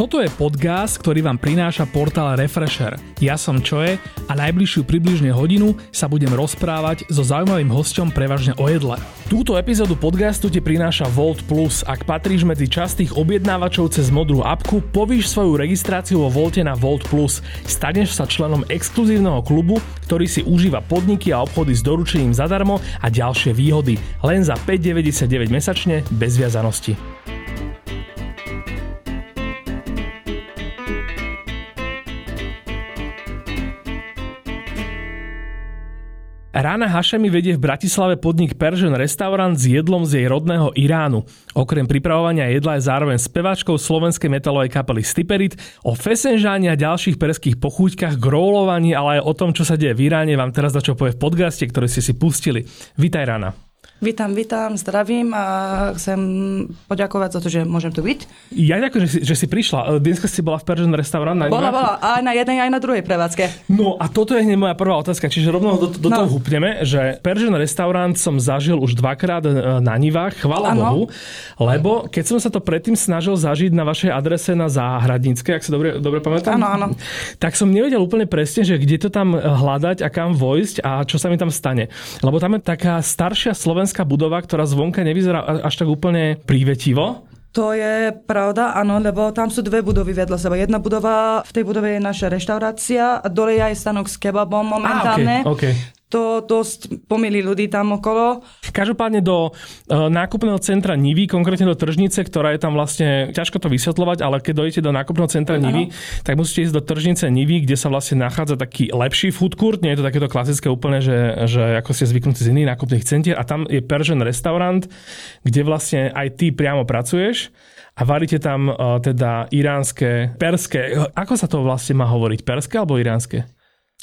Toto je podcast, ktorý vám prináša portál Refresher. Ja som Čoje a najbližšiu približne hodinu sa budem rozprávať so zaujímavým hostom prevažne o jedle. Túto epizódu podcastu ti prináša Volt Plus. Ak patríš medzi častých objednávačov cez modrú apku, povíš svoju registráciu vo Volte na Volt Plus. Staneš sa členom exkluzívneho klubu, ktorý si užíva podniky a obchody s doručením zadarmo a ďalšie výhody. Len za 5,99 mesačne bez viazanosti. Rána Hašemi vedie v Bratislave podnik Persian restaurant s jedlom z jej rodného Iránu. Okrem pripravovania jedla je zároveň speváčkou slovenskej metalovej kapely Stiperit. O fesenžáni a ďalších perských pochúťkach, grólovaní, ale aj o tom, čo sa deje v Iráne, vám teraz čo povie v podcaste, ktorý ste si pustili. Vítaj Rána. Vítam, vítam, zdravím a chcem poďakovať za to, že môžem tu byť. Ja ďakujem, že si, že si prišla. Dneska si bola v Persian restaurant. Na bola, bola. Aj na jednej, aj na druhej prevádzke. No a toto je hneď moja prvá otázka. Čiže rovno do, do no. toho húpneme, že Persian restaurant som zažil už dvakrát e, na Nivách, chvala ano. Bohu. Lebo keď som sa to predtým snažil zažiť na vašej adrese na Záhradnícke, ak sa dobre, dobre pamätám, ano, ano. tak som nevedel úplne presne, že kde to tam hľadať a kam vojsť a čo sa mi tam stane. Lebo tam je taká staršia slovenská slovenská budova, ktorá zvonka nevyzerá až tak úplne prívetivo. To je pravda, áno, lebo tam sú dve budovy vedľa seba. Jedna budova, v tej budove je naša reštaurácia a dole je aj stanok s kebabom momentálne. Ah, okay, okay to dosť pomýli ľudí tam okolo. Každopádne do uh, nákupného centra Nivy, konkrétne do tržnice, ktorá je tam vlastne, ťažko to vysvetľovať, ale keď dojdete do nákupného centra uh-huh. Nivy, tak musíte ísť do tržnice Nivy, kde sa vlastne nachádza taký lepší food court, nie je to takéto klasické úplne, že, že ako ste zvyknutí z iných nákupných centier a tam je Persian restaurant, kde vlastne aj ty priamo pracuješ a varíte tam uh, teda iránske, perské, ako sa to vlastne má hovoriť, perské alebo iránske?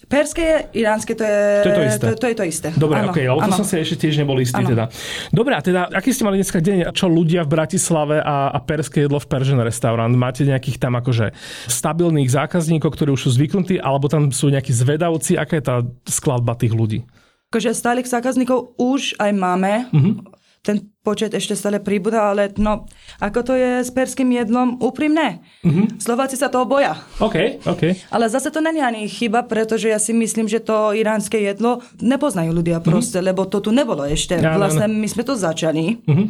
Perské, iránske, to je to, je to, isté. To, to je to isté. Dobre, ano, okay, lebo to som si ešte tiež nebol istý teda. Dobre, a teda, aký ste mali dneska deň? Čo ľudia v Bratislave a, a perské jedlo v Persian restaurant? Máte nejakých tam akože stabilných zákazníkov, ktorí už sú zvyknutí, alebo tam sú nejakí zvedavci? Aká je tá skladba tých ľudí? Akože stálych zákazníkov už aj máme. Uh-huh ten počet ešte stále pribúda, ale no, ako to je s perským jedlom, úprimne. Mm-hmm. Slováci sa toho boja. OK, OK. Ale zase to není ani chyba, pretože ja si myslím, že to iránske jedlo nepoznajú ľudia proste, mm-hmm. lebo to tu nebolo ešte. Ja, vlastne my sme to začali. Mm-hmm.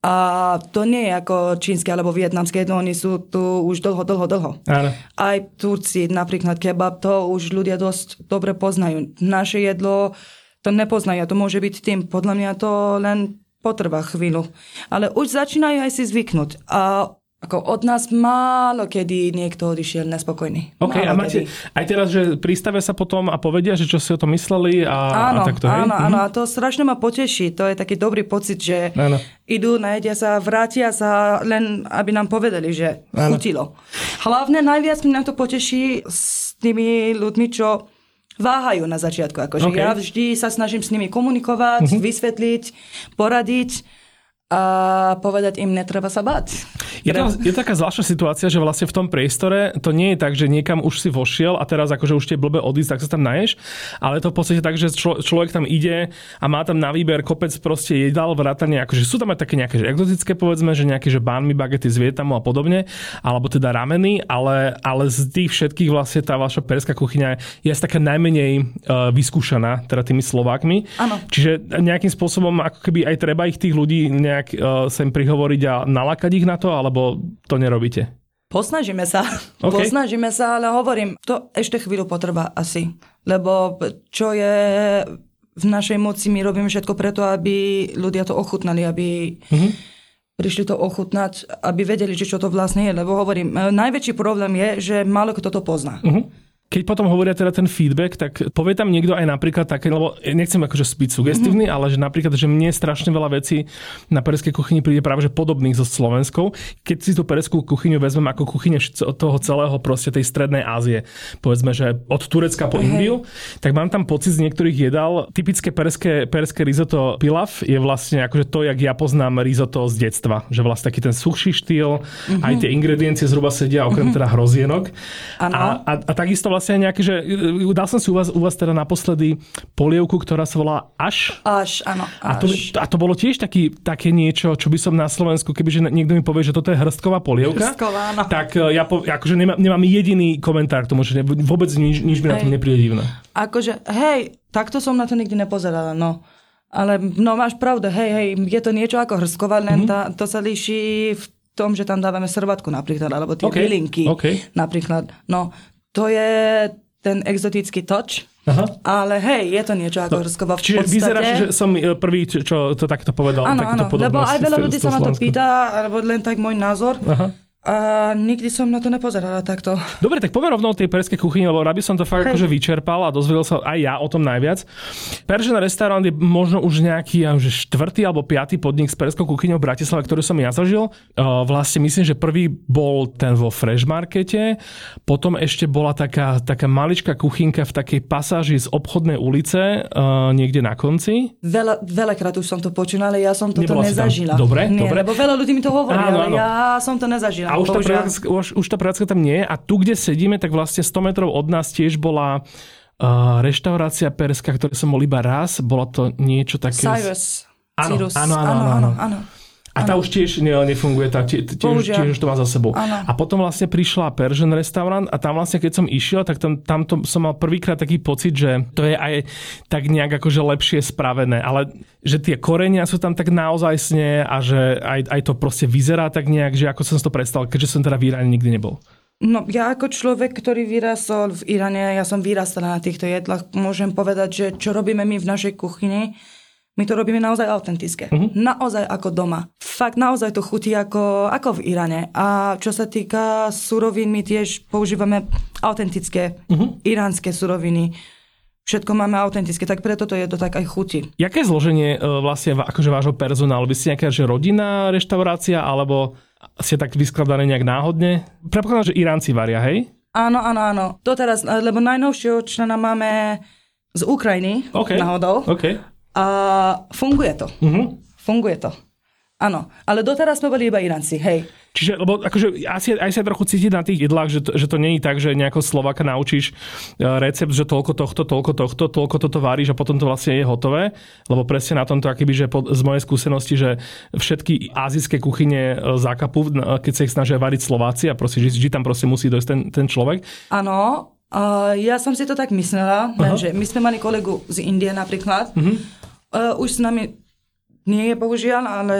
A to nie je ako čínske alebo vietnamské jedlo, oni sú tu už dlho, dlho, dlho. Áno. Aj Turci, napríklad kebab, to už ľudia dosť dobre poznajú. Naše jedlo to nepoznajú, to môže byť tým. Podľa mňa to len potrvá chvíľu. Ale už začínajú aj si zvyknúť. A ako od nás málo kedy niekto odišiel nespokojný. OK, málo a máte kedy. aj teraz, že prístave sa potom a povedia, že čo si o tom mysleli a, áno, a takto, hej? Áno, áno, mhm. a to strašne ma poteší. To je taký dobrý pocit, že áno. idú, najedia sa, vrátia sa, len aby nám povedali, že áno. chutilo. Hlavne najviac mi nám to poteší s tými ľuďmi, čo váhajú na začiatku. Akože okay. Ja vždy sa snažím s nimi komunikovať, uh-huh. vysvetliť, poradiť a povedať im, netreba sa báť. Je, to, je taká zvláštna situácia, že vlastne v tom priestore to nie je tak, že niekam už si vošiel a teraz akože už tie blbe odísť, tak sa tam naješ, ale to v podstate tak, že člo, človek tam ide a má tam na výber kopec proste jedal, vrátane, akože sú tam aj také nejaké že exotické, povedzme, že nejaké že bánmi, bagety z Vietnamu a podobne, alebo teda rameny, ale, ale z tých všetkých vlastne tá vaša perská kuchyňa je asi taká najmenej uh, vyskúšaná, teda tými Slovákmi. Ano. Čiže nejakým spôsobom ako keby aj treba ich tých ľudí nejak nejak uh, sem prihovoriť a nalakať ich na to, alebo to nerobíte? Posnažíme sa. Okay. Posnažíme sa, ale hovorím, to ešte chvíľu potrvá asi. Lebo čo je v našej moci, my robíme všetko preto, aby ľudia to ochutnali, aby mm-hmm. prišli to ochutnať, aby vedeli, čo to vlastne je. Lebo hovorím, e, najväčší problém je, že málo kto to pozná. Mm-hmm. Keď potom hovoria teda ten feedback, tak povie tam niekto aj napríklad také, lebo nechcem akože byť sugestívny, mm-hmm. ale že napríklad, že mne strašne veľa vecí na perskej kuchyni príde práve že podobných so slovenskou. Keď si tú perskú kuchyňu vezmem ako kuchyne toho celého proste tej strednej Ázie, povedzme, že od Turecka po. Indiu, tak mám tam pocit z niektorých jedál, typické perské, perské risotto pilav je vlastne akože to, jak ja poznám risotto z detstva. Že vlastne taký ten suchší štýl, mm-hmm. aj tie ingrediencie zhruba sedia, okrem mm-hmm. teda hrozienok. A, a, a takisto vlastne vlastne nejaké, že e, dal som si u vás, u vás teda naposledy polievku, ktorá sa volá Až. Až, áno. Až. A, to, a to bolo tiež taký, také niečo, čo by som na Slovensku, kebyže niekto mi povie, že toto je hrstková polievka, Hrstková, áno. tak e, ja po, akože nemám, nemám jediný komentár k tomu, že vôbec nič, nič mi na tom nepríde divné. Akože, hej, takto som na to nikdy nepozerala, no. Ale no máš pravdu, hej, hej, je to niečo ako hrstková, len mm-hmm. tá, to sa líši v tom, že tam dávame srvatku napríklad, alebo tie okay. bylinky okay. napríklad. No, to je ten exotický touch, Aha. Ale hej, je to niečo ako no, v Čiže podstate. vyzerá, že som e, prvý, čo to takto povedal. Áno, áno, lebo aj veľa ľudí sa ma to pýta, alebo len tak môj názor. Aha. A nikdy som na to nepozerala takto. Dobre, tak poďme rovno o tej perskej kuchyni, lebo rád by som to fakt akože vyčerpal a dozvedel sa aj ja o tom najviac. Persian restaurant je možno už nejaký ja, že štvrtý alebo piatý podnik s perskou kuchyňou v Bratislave, ktorý som ja zažil. Vlastne myslím, že prvý bol ten vo Fresh Markete, potom ešte bola taká, taká maličká kuchynka v takej pasáži z obchodnej ulice niekde na konci. Veľa, veľakrát už som to počula, ale ja som Nebola nezažila. Dobre, Nie, dobre. Lebo veľa ľudí mi to hovorí, áno, ale áno. ja som to nezažila. A už tá, prevádzka, už, už tá prevádzka tam nie je. A tu, kde sedíme, tak vlastne 100 metrov od nás tiež bola uh, reštaurácia perská, ktoré som bol iba raz. Bola to niečo také... Cyrus. Áno, áno, áno, áno, áno, áno. A tá ano. už tiež ne, nefunguje, tá, tiež, tiež už to má za sebou. Ano. A potom vlastne prišla Persian restaurant a tam vlastne, keď som išiel, tak tam, tam to, som mal prvýkrát taký pocit, že to je aj tak nejak akože lepšie spravené, ale že tie korenia sú tam tak naozaj sne a že aj, aj to proste vyzerá tak nejak, že ako som si to predstavil, keďže som teda v Iráne nikdy nebol. No ja ako človek, ktorý vyrastol v Iráne, ja som vyrastala na týchto jedlách, môžem povedať, že čo robíme my v našej kuchyni, my to robíme naozaj autentické. Uh-huh. Naozaj ako doma. Fakt naozaj to chutí ako, ako v Iráne. A čo sa týka surovín, my tiež používame autentické uh-huh. iránske suroviny. Všetko máme autentické, tak preto to je to tak aj chutí. Jaké zloženie e, vlastne akože vášho personálu? Vy ste nejaká že rodinná reštaurácia, alebo ste tak vyskladané nejak náhodne? Predpokladám, že Iránci varia, hej? Áno, áno, áno. To teraz, lebo najnovšieho člena máme z Ukrajiny, okay. náhodou. Okay. A funguje to. Uh-huh. Funguje to. Áno, ale doteraz sme boli iba Iránci, hej. Čiže, lebo akože asi aj sa trochu cítiť na tých jedlách, že to, že to není tak, že nejako Slovaka naučíš e, recept, že toľko tohto, toľko tohto, toľko toto varíš a potom to vlastne je hotové. Lebo presne na tomto, akýby, že z mojej skúsenosti, že všetky azijské kuchyne e, zákapu, keď sa ich snažia variť Slováci a proste, že, že tam proste musí dojsť ten, ten človek. Áno, uh, ja som si to tak myslela, uh-huh. že my sme mali kolegu z Indie napríklad, uh-huh Uh, už s nami nie je bohužiaľ, ale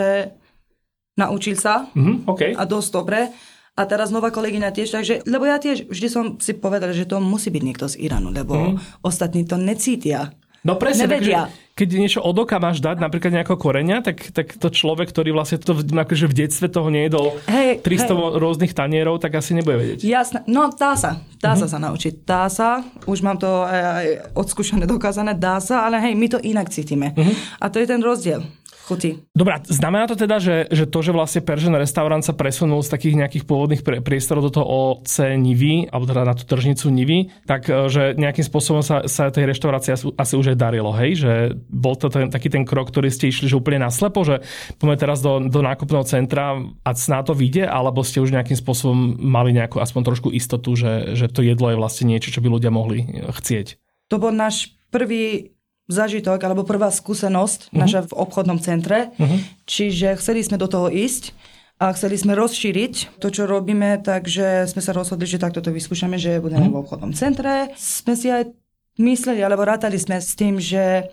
naučil sa mm-hmm, okay. a dosť dobre. A teraz nová kolegyňa tiež, takže, lebo ja tiež vždy som si povedal, že to musí byť niekto z Iránu, lebo mm. ostatní to necítia. No presne, takže keď niečo od oka máš dať, napríklad nejakého korenia, tak, tak to človek, ktorý vlastne to akože v detstve toho nejedol hey, 300 hey. rôznych tanierov, tak asi nebude vedieť. Jasné, no dá sa, dá uh-huh. sa sa naučiť, dá sa, už mám to aj odskúšané, dokázané, dá sa, ale hej, my to inak cítime. Uh-huh. A to je ten rozdiel chuti. Dobre, znamená to teda, že, že to, že vlastne Persian restaurant sa presunul z takých nejakých pôvodných priestorov do toho OC Nivy, alebo teda na tú tržnicu Nivy, tak e, že nejakým spôsobom sa, sa tej reštaurácii asi, asi už aj darilo, hej? Že bol to ten, taký ten krok, ktorý ste išli že úplne naslepo, že poďme teraz do, do nákupného centra a na to vyjde, alebo ste už nejakým spôsobom mali nejakú aspoň trošku istotu, že, že to jedlo je vlastne niečo, čo by ľudia mohli chcieť? To bol náš prvý zažitok alebo prvá skúsenosť uh-huh. naša v obchodnom centre. Uh-huh. Čiže chceli sme do toho ísť a chceli sme rozšíriť to, čo robíme, takže sme sa rozhodli, že takto to vyskúšame, že budeme uh-huh. v obchodnom centre. Sme si aj mysleli, alebo rátali sme s tým, že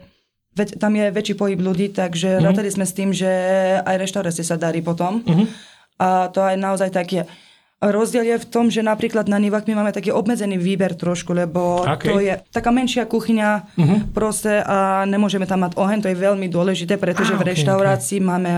tam je väčší pohyb ľudí, takže uh-huh. rátali sme s tým, že aj reštaurácie sa darí potom. Uh-huh. A to aj naozaj tak je. Rozdiel je v tom, že napríklad na Nivak my máme taký obmedzený výber trošku, lebo okay. to je taká menšia kuchyňa uh-huh. proste a nemôžeme tam mať oheň, to je veľmi dôležité, pretože ah, v reštaurácii okay. máme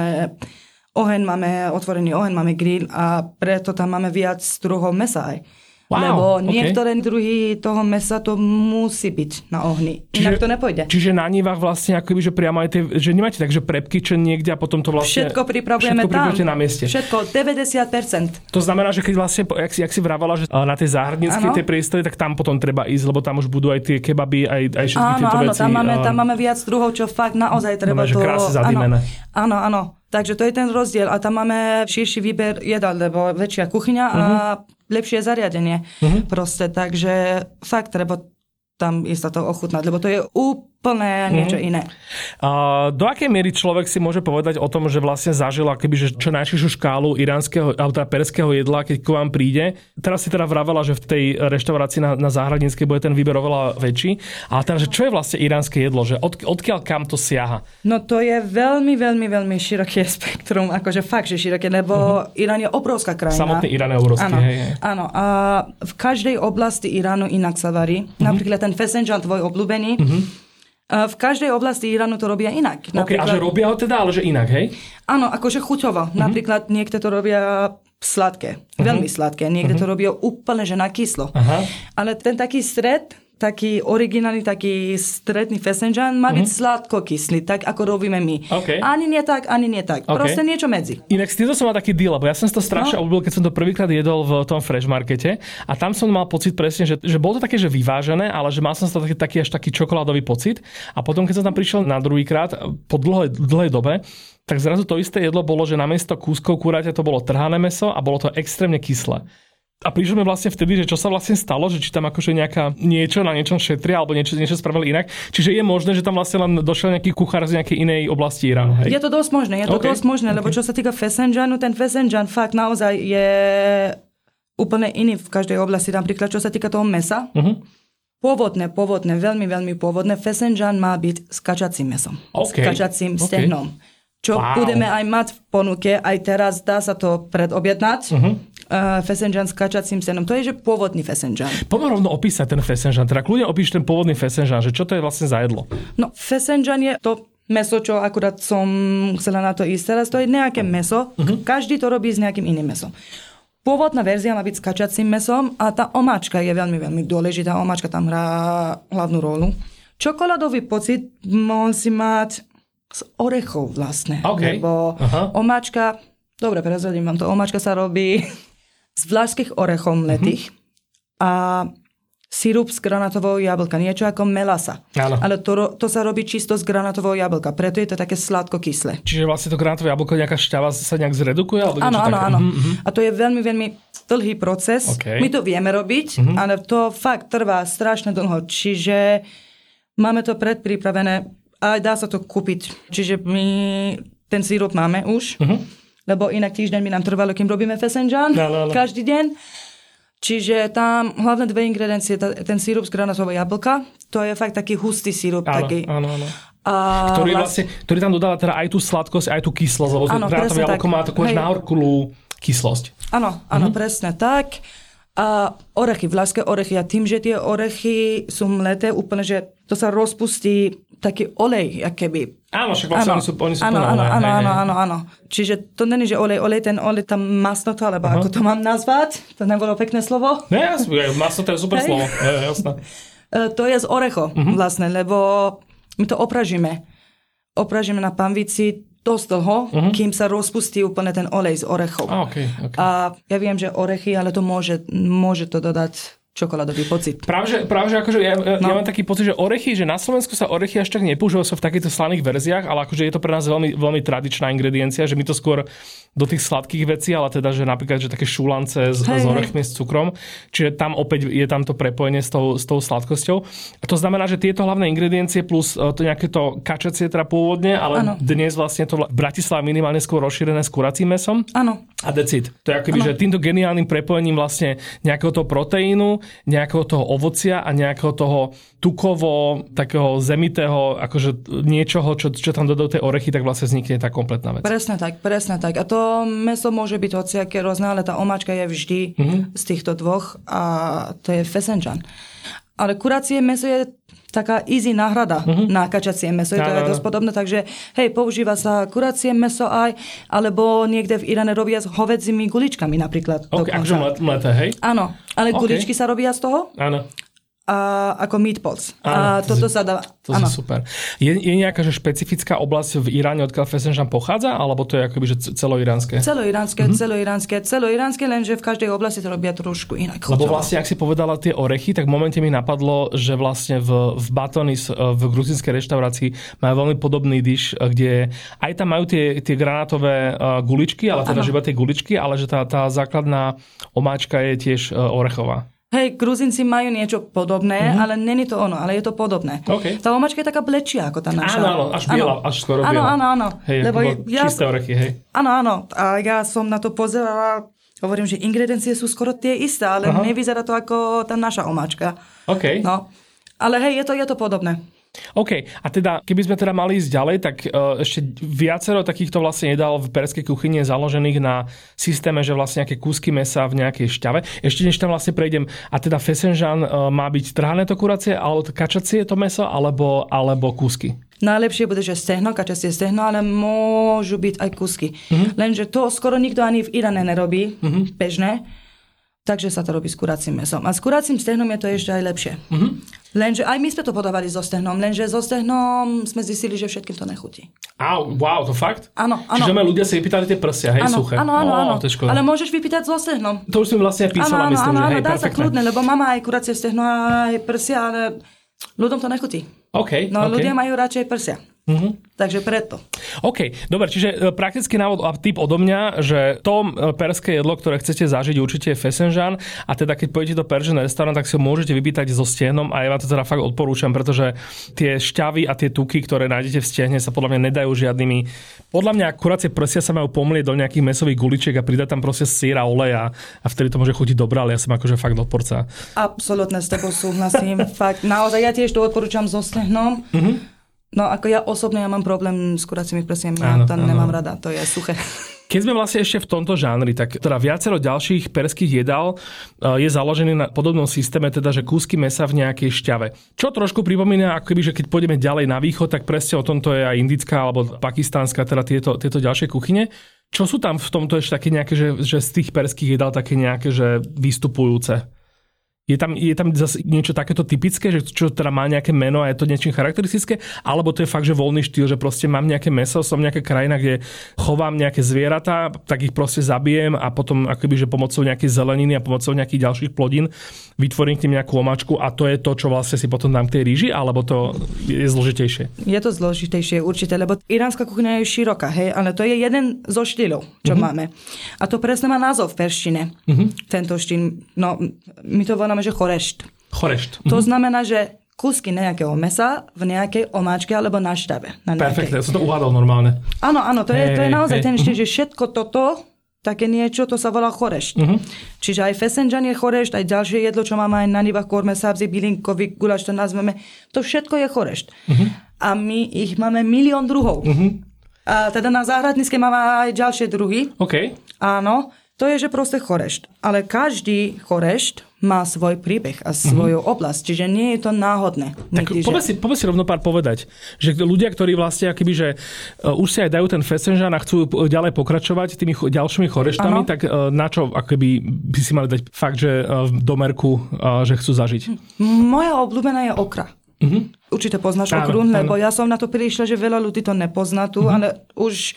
oheň, máme otvorený oheň, máme grill a preto tam máme viac druhov mesa aj. Wow, Lebo okay. niektoré druhy toho mesa to musí byť na ohni. Čiže, Inak to nepôjde. Čiže na nivách vlastne akoby, že priamo aj tie, že nemáte tak, že prepky, čo niekde a potom to vlastne... Všetko pripravujeme všetko tam. na mieste. Všetko, 90%. To znamená, že keď vlastne, jak si, jak si vravala, že na tej záhradníckej tie priestory, tak tam potom treba ísť, lebo tam už budú aj tie kebaby, aj, aj všetky áno, tieto áno, veci. Tam máme, tam máme viac druhov, čo fakt naozaj treba to... Že áno, áno, áno. Takže to je ten rozdiel a tam máme širší výber jedal, lebo väčšia kuchyňa uh-huh. a mhm lepšie zariadenie. Uh-huh. Proste, takže fakt treba tam ísť to ochutnať, lebo to je úplne niečo mm. iné. A do akej miery človek si môže povedať o tom, že vlastne zažil akoby, že čo najširšiu škálu iránskeho, alebo teda perského jedla, keď k vám príde. Teraz si teda vravela, že v tej reštaurácii na, na Záhradníckej bude ten výber oveľa väčší. Ale teda, že čo je vlastne iránske jedlo? Že od, odkiaľ kam to siaha? No to je veľmi, veľmi, veľmi široké spektrum. Akože fakt, že široké, lebo uh-huh. Irán je obrovská krajina. Samotný Irán je obrovský, áno, hej, hej. Áno. A v každej oblasti Iránu inak sa varí. Uh-huh. Napríklad ten fesenžan tvoj obľúbený. Uh-huh. V každej oblasti Iránu to robia inak. Okay, a že robia ho teda, ale že inak, hej? Áno, akože chuťovo. Uh-huh. Napríklad niekto to robia sladké, uh-huh. veľmi sladké. Niekto uh-huh. to robia úplne, že na kyslo. Uh-huh. Ale ten taký stred, taký originálny, taký stredný fesenžan má byť mm-hmm. sladko-kyslý, tak ako robíme my. Okay. Ani nie tak, ani nie tak. Okay. Proste niečo medzi. Inak s týmto som mal taký deal, lebo ja som to strašne no. obľúbil, keď som to prvýkrát jedol v tom fresh markete a tam som mal pocit presne, že, že bolo to také, že vyvážené, ale že mal som to taký, taký až taký čokoládový pocit a potom, keď som tam prišiel na druhýkrát po dlhej, dlhej dobe, tak zrazu to isté jedlo bolo, že namiesto kúskov kuráťa to bolo trhané meso a bolo to extrémne kyslé. A prišlo mi vlastne vtedy, že čo sa vlastne stalo, že či tam akože nejaká niečo na niečom šetria alebo niečo, niečo spravili inak. Čiže je možné, že tam vlastne len došiel nejaký kuchár z nejakej inej oblasti Iránu. Hej? Je to dosť možné, je to okay. dosť možné, lebo okay. čo sa týka fesenžanu, ten fesenžan fakt naozaj je úplne iný v každej oblasti. Napríklad, čo sa týka toho mesa, uh-huh. Pôvodné, pôvodné, veľmi, veľmi pôvodné. Fesenžan má byť s kačacím mesom. Okay. S kačacím okay. stehnom. Čo wow. budeme aj mať v ponuke, aj teraz dá sa to predobjednať. Uh-huh uh, fesenžan s kačacím senom. To je, že pôvodný fesenžan. Poďme rovno opísať ten fesenžan. Teda kľudne opíš ten pôvodný fesenžan, že čo to je vlastne za jedlo? No, fesenžan je to meso, čo akurát som chcela na to ísť teraz, to je nejaké meso. Uh-huh. Každý to robí s nejakým iným mesom. Pôvodná verzia má byť s kačacím mesom a tá omáčka je veľmi, veľmi dôležitá. Omáčka tam hrá hlavnú rolu. Čokoládový pocit musí mať z orechov vlastne. Okay. Lebo uh-huh. omáčka, dobre, prezradím vám to, omáčka sa robí z vlašských orechov mletých mm-hmm. a sirup z granatového jablka, niečo ako melasa. Áno. Ale to, to sa robí čisto z granatového jablka, preto je to také sladko-kyslé. Čiže vlastne to granatové jablko, nejaká šťava sa nejak zredukuje? Alebo áno, áno, áno. Mm-hmm. A to je veľmi, veľmi dlhý proces. Okay. My to vieme robiť, mm-hmm. ale to fakt trvá strašne dlho. Čiže máme to predpripravené a dá sa to kúpiť. Čiže my ten sirup máme už. Mm-hmm lebo inak týždeň by nám trvalo, kým robíme fesenžan no, no, no. každý deň. Čiže tam hlavné dve ingrediencie, ten sírup z granatového jablka, to je fakt taký hustý sírup. Áno, taký. áno, áno. A ktorý, vlastne, ktorý tam dodáva teda aj tú sladkosť, aj tú kyslosť, lebo áno, jablko tak. má takú až nahorkulú kyslosť. Áno, áno, mhm. presne tak. A orechy, vlaské orechy. A tým, že tie orechy sú mleté úplne, že to sa rozpustí taký olej, keby. Áno, však vlastne oni sú, oni sú áno, áno, áno, áno, áno, áno. Čiže to není, že olej, olej, ten olej, tam masnota, alebo uh-huh. ako to mám nazvať? To nebolo pekné slovo? Ne, masnota je super slovo, je, jasné. E, to je z orecho uh-huh. vlastne, lebo my to opražíme. Opražíme na panvici dosť dlho, uh-huh. kým sa rozpustí úplne ten olej z orechov. A, okay, okay. a ja viem, že orechy, ale to môže, môže to dodať čokoládový pocit. Práve, práve, že akože ja, no. ja mám taký pocit, že orechy, že na Slovensku sa orechy až tak nepoužívajú sa v takýchto slaných verziách, ale akože je to pre nás veľmi, veľmi tradičná ingrediencia, že my to skôr do tých sladkých vecí, ale teda, že napríklad, že také šulance s, hey, s orechmi, s cukrom, čiže tam opäť je tam to prepojenie s tou, s tou sladkosťou. A to znamená, že tieto hlavné ingrediencie plus e, to nejaké to kačacie teda pôvodne, ale ano. dnes vlastne to v Bratislave minimálne skôr rozšírené s kuracím mesom. Áno. A decid. To je akoby, že týmto geniálnym prepojením vlastne nejakého toho proteínu, nejakého toho ovocia a nejakého toho tukovo, takého zemitého, akože niečoho, čo, čo tam dodajú tie orechy, tak vlastne vznikne tá kompletná vec. Presne tak, presne tak. A to meso môže byť hociaké rôzne, ale tá omáčka je vždy mm-hmm. z týchto dvoch a to je fesenčan. Ale kuracie meso je taká easy náhrada uh-huh. na kačacie meso. Je to aj dosť podobné, takže hej, používa sa kuracie meso aj, alebo niekde v Iráne robia s hovedzimi guličkami napríklad. Ok, akože mleté, hej? Áno, ale okay. guličky sa robia z toho. Áno. A ako meatballs. Áno, a toto to sa dá... To je super. Je, je nejaká že špecifická oblasť v Iráne, odkiaľ Fesenžan pochádza, alebo to je akoby že celoiránske? Celoiránske, mm-hmm. celoiránske, celoiránske, lenže v každej oblasti to robia trošku inak. Lebo vlastne, ak si povedala tie orechy, tak v momente mi napadlo, že vlastne v, v Batonis, v gruzinskej reštaurácii majú veľmi podobný diš, kde aj tam majú tie, tie granátové guličky, ale teda, že iba tie guličky, ale že tá, tá základná omáčka je tiež orechová. Hej, Gruzinci majú niečo podobné, mm-hmm. ale není to ono, ale je to podobné. Okay. Tá omačka je taká blečia ako tá naša. Áno, áno, až biela, ano. až skoro biela. Áno, áno, áno. Hej, Lebo ja, čisté orechy, hej. Áno, áno. A ja som na to pozerala, hovorím, že ingrediencie sú skoro tie isté, ale Aha. nevyzerá to ako tá naša omáčka. OK. No. Ale hej, je to, je to podobné. OK, a teda, keby sme teda mali ísť ďalej, tak uh, ešte viacero takýchto vlastne jedál v perskej kuchyni je založených na systéme, že vlastne nejaké kúsky mesa v nejakej šťave. Ešte než tam vlastne prejdem, a teda fesenžan uh, má byť trhané to kuracie, alebo kačacie to meso, alebo, alebo kúsky? Najlepšie bude, že stehno, kačacie stehno, ale môžu byť aj kúsky. Uh-huh. Lenže to skoro nikto ani v Iráne nerobí, uh-huh. bežné takže sa to robí s kuracím mesom. A s kuracím stehnom je to ešte aj lepšie. Mm-hmm. Lenže aj my sme to podávali so stehnom, lenže so stehnom sme zistili, že všetkým to nechutí. Á, wow, to fakt? Áno, áno. Čiže ľudia si vypýtali tie prsia, hej, áno, suché. Áno, áno, áno. Ale môžeš vypýtať so stehnom. To už som vlastne písala, áno, myslím, áno, že áno, hej, dá perfektné. sa kľudne, lebo mama aj kuracie stehno aj prsia, ale ľuďom to nechutí. OK, No okay. ľudia majú radšej prsia. Mm-hmm. Takže preto. OK, dobre, čiže e, praktický návod a typ odo mňa, že to e, perské jedlo, ktoré chcete zažiť, určite je fesenžan a teda keď pôjdete do Persian restaurant, tak si ho môžete vypýtať so stehnom a ja vám to teda fakt odporúčam, pretože tie šťavy a tie tuky, ktoré nájdete v stehne, sa podľa mňa nedajú žiadnymi. Podľa mňa kuracie prsia sa majú pomlieť do nejakých mesových guličiek a pridať tam proste sír a olej a, vtedy to môže chutiť dobre, ale ja som akože fakt odporca. Absolutne s tebou súhlasím. fakt, naozaj ja tiež to odporúčam so stehnom. Mm-hmm No ako ja osobne ja mám problém s kuracími prsiami, ja to nemám rada, to je suché. Keď sme vlastne ešte v tomto žánri, tak teda viacero ďalších perských jedál eh, je založený na podobnom systéme, teda že kúsky mesa v nejakej šťave. Čo trošku pripomína, ako keby, že keď pôjdeme ďalej na východ, tak presne o tomto je aj indická alebo pakistánska, teda tieto, tieto ďalšie kuchyne. Čo sú tam v tomto ešte také nejaké, že, že z tých perských jedál také nejaké, že vystupujúce? Je tam, je tam zase niečo takéto typické, že čo teda má nejaké meno a je to niečím charakteristické? Alebo to je fakt, že voľný štýl, že proste mám nejaké meso, som nejaká krajina, kde chovám nejaké zvieratá, tak ich proste zabijem a potom akoby, že pomocou nejakej zeleniny a pomocou nejakých ďalších plodín vytvorím k tým nejakú omáčku a to je to, čo vlastne si potom dám k tej ríži, alebo to je zložitejšie? Je to zložitejšie určite, lebo iránska kuchyňa je široká, hej, ale to je jeden zo štýlov, čo uh-huh. máme. A to presne má názov v perštine. Uh-huh. Tento štýl, no my to voláme znamená, že chorešt. Chorešt. To mhm. znamená, že kúsky nejakého mesa v nejakej omáčke alebo na štave. Na Perfektne, ja som to uhádol normálne. Áno, áno, to, hey, je, to je naozaj hey. ten štýl, mhm. že všetko toto také niečo, to sa volá chorešt. Uh-huh. Čiže aj fesenžan je chorešt, aj ďalšie jedlo, čo máme aj na nivách korme, sabzi, bylinkový gulaš, to nazveme, to všetko je chorešt. Uh-huh. A my ich máme milión druhov. Uh-huh. A teda na záhradnícke máme aj ďalšie druhy. OK. Áno, to je, že proste chorešt. Ale každý chorešt má svoj príbeh a svoju uh-huh. oblasť, čiže nie je to náhodné. Tak poďme si, poďme si rovno pár povedať, že ľudia, ktorí vlastne akoby, že uh, už si aj dajú ten fesenžan a chcú ďalej pokračovať tými ch- ďalšími choreštami, ano. tak uh, na čo akoby by si mali dať fakt, že uh, domerku, uh, že chcú zažiť? Moja obľúbená je okra. Uh-huh. Určite poznáš okru, lebo ja som na to prišla, že veľa ľudí to nepozná tu, uh-huh. ale už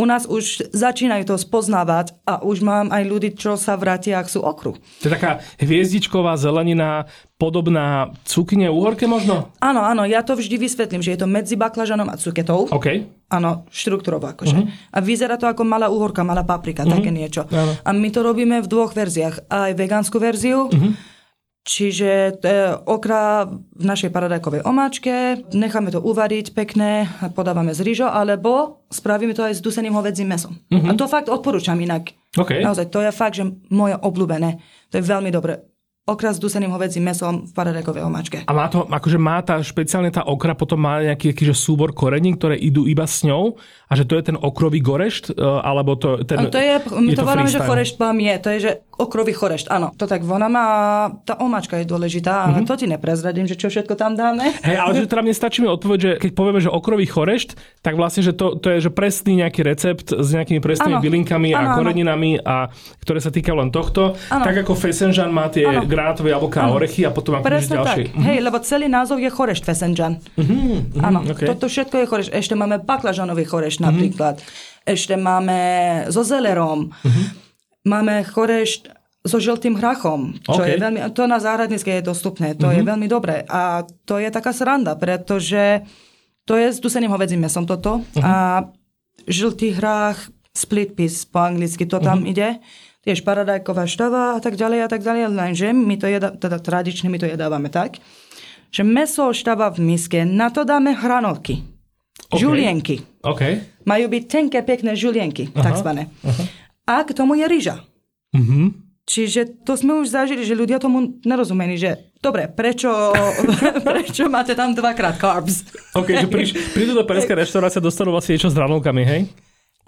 u nás už začínajú to spoznávať a už mám aj ľudí, čo sa vrátia, ak sú okru. To je taká hviezdičková zelenina, podobná cukine uhorke možno? Áno, áno, ja to vždy vysvetlím, že je to medzi baklažanom a cuketou. OK. Áno, štruktúrovo akože. Uh-huh. A vyzerá to ako malá uhorka, malá paprika, uh-huh. také niečo. Áno. A my to robíme v dvoch verziách. Aj vegánsku verziu, uh-huh Čiže e, okra v našej paradajkovej omáčke, necháme to uvariť pekne, podávame z rýžo, alebo spravíme to aj s duseným hovedzím mesom. Uh-huh. A to fakt odporúčam inak. Okay. Naozaj, to je fakt, že moje obľúbené. To je veľmi dobre okra s duseným hovedzím mesom v paradajkovej omáčke. A má to, akože má tá, špeciálne tá okra potom má nejaký aký, že súbor korení, ktoré idú iba s ňou a že to je ten okrový gorešt, e, alebo to, ten, to je, my je to, to voláme, že chorešt je, to je, že okrový chorešt, áno. To tak voláme a tá omáčka je dôležitá, ale mm-hmm. to ti neprezradím, že čo všetko tam dáme. Hej, ale že teda mne stačí mi odpoveď, že keď povieme, že okrový chorešt, tak vlastne, že to, to je že presný nejaký recept s nejakými presnými ano. bylinkami ano, a koreninami, a, ktoré sa týkajú len tohto. Ano. Tak ako fesenžan má tie ano. Granátové jablká a orechy a potom ako ďalšie. Tak. Mm-hmm. Hej, lebo celý názov je chorešt fesenžan. Mm-hmm. Áno, okay. toto všetko je chorešt. Ešte máme baklažanový chorešt mm-hmm. napríklad. Ešte máme so zelerom. Mm-hmm. Máme chorešt so žltým hrachom, čo okay. je veľmi, to na záhradnícke je dostupné, to mm-hmm. je mhm. veľmi dobré. A to je taká sranda, pretože to je s duseným hovedzím mesom toto mm-hmm. a žltý hrách, split piece po anglicky, to tam mm-hmm. ide tiež paradajková štava a tak ďalej a tak ďalej, lenže my to jedá, teda tradične my to jedávame tak, že meso štava v miske, na to dáme hranolky, okay. žulienky. Okay. Majú byť tenké, pekné žulienky, takzvané. A k tomu je rýža. Uh-huh. Čiže to sme už zažili, že ľudia tomu nerozumeli, že dobre, prečo, prečo máte tam dvakrát carbs? OK, že príš, prídu do perské reštaurácie, dostanú vlastne niečo s hranolkami, hej?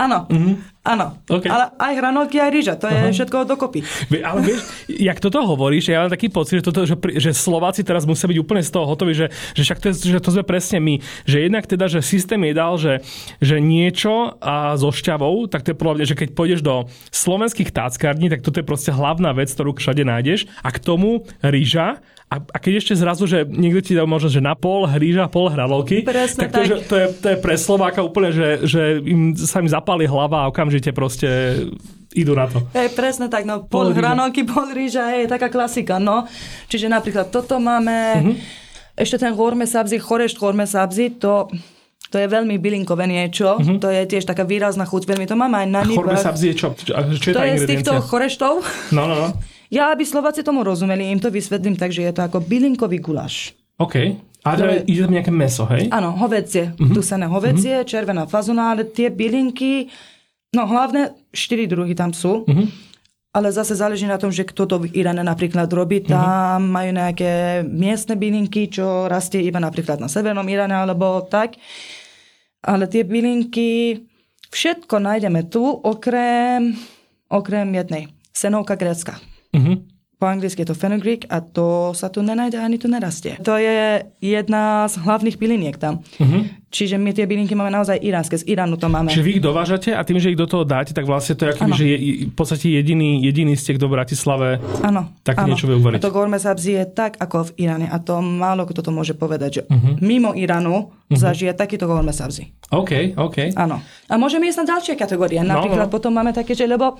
Áno, mm-hmm. áno. Okay. Ale aj hranolky, aj rýža, to je uh-huh. všetko dokopy. Ale vieš, jak toto hovoríš, ja mám taký pocit, že, toto, že, že Slováci teraz musia byť úplne z toho hotoví, že, že však to, je, že to sme presne my. Že jednak teda, že systém je dal, že, že niečo a so šťavou, tak to je podľa mňa, že keď pôjdeš do slovenských táckární, tak toto je proste hlavná vec, ktorú všade nájdeš. A k tomu rýža a, a keď ešte zrazu, že niekto ti dá možno, že na pol hríža, pol hralovky, Presne tak, to, tak. Že, to, je, to je pre Slováka úplne, že, že im, sa im zapáli hlava a okamžite proste idú na to. Hej, presne tak, no pol, pol hranolky, pol rýža, je taká klasika, no. Čiže napríklad toto máme, uh-huh. ešte ten horme sabzi, chorešt horme sabzi, to to je veľmi bylinkové niečo, uh-huh. to je tiež taká výrazná chuť, veľmi to máme aj na nivách. Chorme sabzi je čo? čo, čo je to je z týchto choreštov. No, no, no. Ja, aby Slováci tomu rozumeli, im to vysvetlím tak, že je to ako bylinkový guláš. OK. A teda ide tam nejaké meso, hej? Áno, hovedzie, uh-huh. dusené hovedzie, uh-huh. červená fazona, ale tie bylinky, no hlavne štyri druhy tam sú. Uh-huh. Ale zase záleží na tom, že kto to v Iráne napríklad robí. Tam uh-huh. majú nejaké miestne bylinky, čo rastie iba napríklad na severnom Iráne alebo tak. Ale tie bylinky, všetko nájdeme tu, okrem, okrem jednej. Senovka grécka. Mm-hmm. Po anglicky je to fenugreek a to sa tu nenájde ani tu nerastie. To je jedna z hlavných byliniek tam. Mm-hmm. Čiže my tie bylinky máme naozaj iránske, z Iránu to máme. Čiže vy ich dovážate a tým, že ich do toho dáte, tak vlastne to je aký, že je v podstate jediný, jediný ste do Bratislave ano, tak ano. niečo vie uvariť. A to gourmet sabzi je tak ako v Iráne a to málo kto to môže povedať, že uh-huh. mimo Iránu uh-huh. zažije takýto gourmet sabzi. OK, OK. Áno. A môžeme ísť na ďalšie kategórie. No, napríklad no, no. potom máme také, že lebo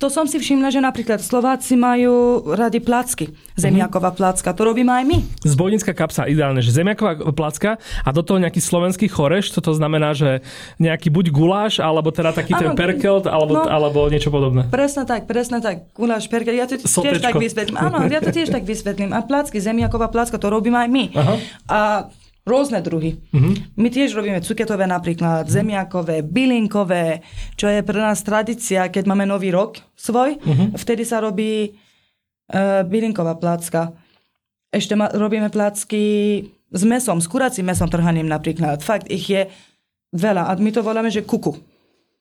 to som si všimla, že napríklad Slováci majú radi placky. Zemiaková placka, to robíme aj my. Zbojnická kapsa, ideálne, že zemiaková placka a do toho nejaký slovenský choreš, to znamená, že nejaký buď guláš, alebo teda taký ano, ten perkelt, alebo, no, alebo niečo podobné. Presne tak, presne tak. Guláš, perkelt, ja to Sotečko. tiež tak vysvetlím. Áno, ja to tiež tak vysvetlím. A placky, zemiaková placka, to robíme aj my. Aha. A rôzne druhy. Uh-huh. My tiež robíme cuketové napríklad, uh-huh. zemiakové, bylinkové, čo je pre nás tradícia, keď máme nový rok svoj, uh-huh. vtedy sa robí uh, bylinková placka. Ešte ma, robíme placky s mesom, s kuracím mesom trhaným napríklad. Fakt, ich je veľa. A my to voláme, že kuku.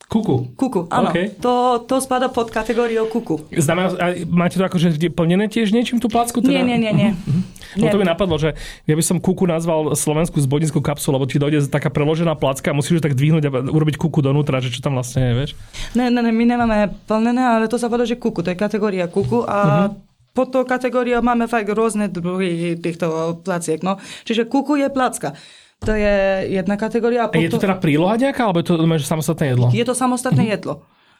Kuku. Kuku, áno. Okay. To, to spada pod kategóriou kuku. Znamená, a máte to akože plnené tiež niečím tú placku? Teda? Nie, nie, nie. nie. Uh-huh. No to by napadlo, že ja by som kuku nazval slovenskú zbodnickú kapsulu, lebo ti dojde taká preložená placka a musíš tak dvihnúť a urobiť kuku donútra, že čo tam vlastne je, vieš? Ne, ne, ne, my nemáme plnené, ale to sa volá, že kuku, to je kategória kuku a uh-huh pod to kategóriou máme fakt rôzne druhy týchto placiek. No. Čiže kuku je placka. To je jedna kategória. A, potom... je to teda príloha nejaká, alebo je to že samostatné jedlo? Je to samostatné uh-huh. jedlo.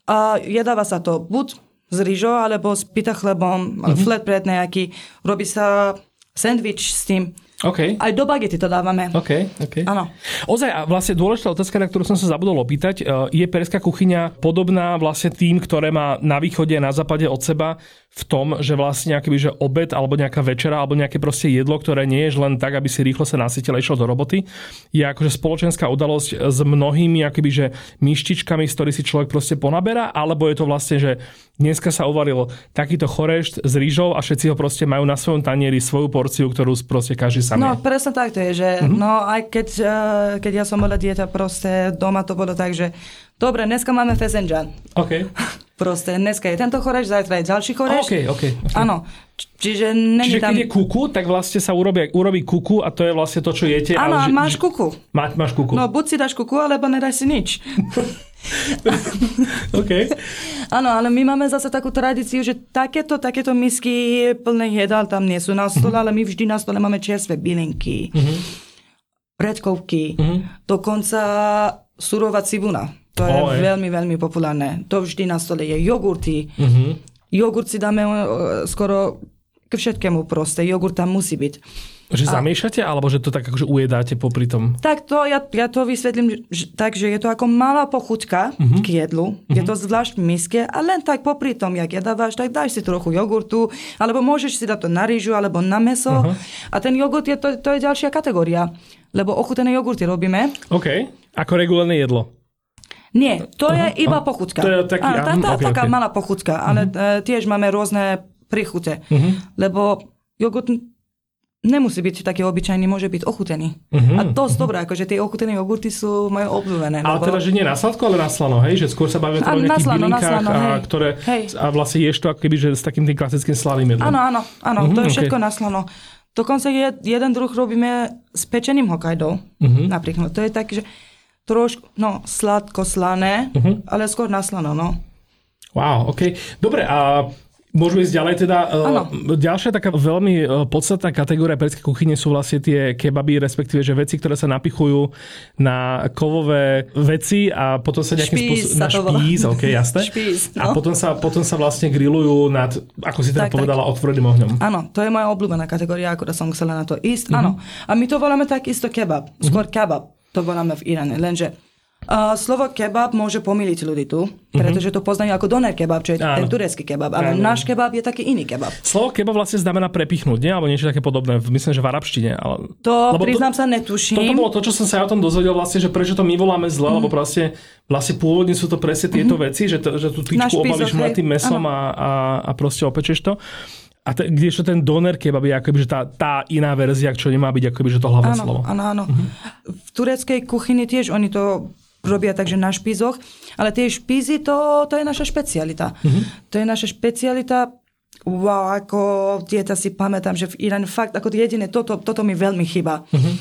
A jedáva sa to buď s rýžou, alebo s pita chlebom, uh-huh. flatbread nejaký. Robí sa sandwich s tým. Okay. Aj do bagety to dávame. Okay, okay. Áno. Ozaj, a vlastne dôležitá otázka, na ktorú som sa zabudol opýtať, e, je perská kuchyňa podobná vlastne tým, ktoré má na východe a na západe od seba v tom, že vlastne nejaký že obed alebo nejaká večera alebo nejaké proste jedlo, ktoré nie je len tak, aby si rýchlo sa nasytil a išiel do roboty, je akože spoločenská udalosť s mnohými akoby, že myštičkami, z ktorých si človek proste ponaberá, alebo je to vlastne, že dneska sa uvaril takýto chorešt s rýžou a všetci ho proste majú na svojom tanieri svoju porciu, ktorú proste každý sám No presne tak to je, že mm-hmm. no aj keď, uh, keď ja som bola dieťa, proste doma to bolo tak, že dobre, dneska máme fesenžan. Okay. Proste dneska je tento choreš, zajtra je ďalší choreš. Okay, okay, okay. Áno. Čiže není Čiže tam... keď je kuku, tak vlastne sa urobí, urobí kuku a to je vlastne to, čo jete. Áno, ale, máš kuku. Má, máš kuku. No, buď si dáš kuku, alebo nedaj si nič. OK. Áno, ale my máme zase takú tradíciu, že takéto, takéto misky plné jedál tam nie sú na stole, uh-huh. ale my vždy na stole máme čerstvé bylinky, uh-huh. redkovky, uh-huh. dokonca surová cibuna. To je oh, veľmi, veľmi populárne. To vždy na stole je jogurty. Uh-huh. Jogurt si dáme uh, skoro k všetkému proste. Jogurt tam musí byť. Že a... zamiešate, alebo že to tak akože ujedáte popri tom? Tak to, ja, ja to vysvetlím že, tak, že je to ako malá pochuťka uh-huh. k jedlu. Uh-huh. Je to zvlášť v miske a len tak popri tom, jak jedávaš, tak dáš si trochu jogurtu, alebo môžeš si dať to na rýžu, alebo na meso. Uh-huh. A ten jogurt, je, to, to je ďalšia kategória, lebo ochutené jogurty robíme. OK, ako regulárne jedlo. Nie, to uh-huh. je iba pochuťka. To je taký, Áno, tá, tá, okay, taká okay. malá pochuťka, ale uh-huh. tiež máme rôzne prichute, uh-huh. lebo jogurt nemusí byť taký obyčajný, môže byť ochutený. Uh-huh, a dosť uh-huh. dobré, akože tie ochutené jogurty sú moje obľúbené. Ale lebo... teda, že nie na sladko, ale na slano, hej? Že skôr sa bavíme teda o nejakých slano, bylinkách, slano, a, ktoré, hej. a vlastne ješ to ako keby, že s takým tým klasickým slaným jedlom. Áno, áno, áno, uh-huh, to je všetko okay. na slano. Dokonca je, jeden druh robíme s pečeným hokajdou, uh-huh. napríklad. To je tak, že trošku, no, sladko-slané, uh-huh. ale skôr na slano, no. Wow, OK. Dobre, a Môžeme ísť ďalej teda. Ano. E, ďalšia taká veľmi e, podstatná kategória perskej kuchyne sú vlastne tie kebaby, respektíve že veci, ktoré sa napichujú na kovové veci a potom sa nejakým spôsobom... Na špís, ok, jasné. špís, no. A potom sa, potom sa vlastne grillujú nad, ako si teda tak, povedala, tak. otvoreným ohňom. Áno, to je moja obľúbená kategória, ako som chcela na to ísť. Mm-hmm. Áno. A my to voláme takisto kebab, skôr mm-hmm. kebab. To voláme v Iráne, lenže Uh, slovo kebab môže pomýliť ľudí tu, mhm. pretože to poznajú ako doner kebab, čo je Áno. ten turecký kebab, ale Áno. náš kebab je taký iný kebab. Slovo kebab vlastne znamená prepichnúť, nie? Alebo niečo také podobné. Myslím, že v arabštine. Ale... To lebo priznám to, sa netuším. Toto bolo to, čo som sa ja o tom dozvedel vlastne, že prečo to my voláme zle, mm. lebo vlastne, vlastne pôvodne sú to presne tieto mm. veci, že, to, že tú tyčku obalíš mletým mesom a, a, a proste opečeš to. A te, kdežto ten doner kebab je akoby, že tá, tá iná verzia, čo nemá byť akoby, že to hlavné áno, slovo. Áno, áno. Mm-hmm. V tureckej kuchyni tiež oni to robia takže na špízoch, ale tie špízy, to, to je naša špecialita. Mm-hmm. To je naša špecialita, wow, ako dieta si pamätám, že v Iráne fakt, ako jediné, toto, toto mi veľmi chýba. Mm-hmm.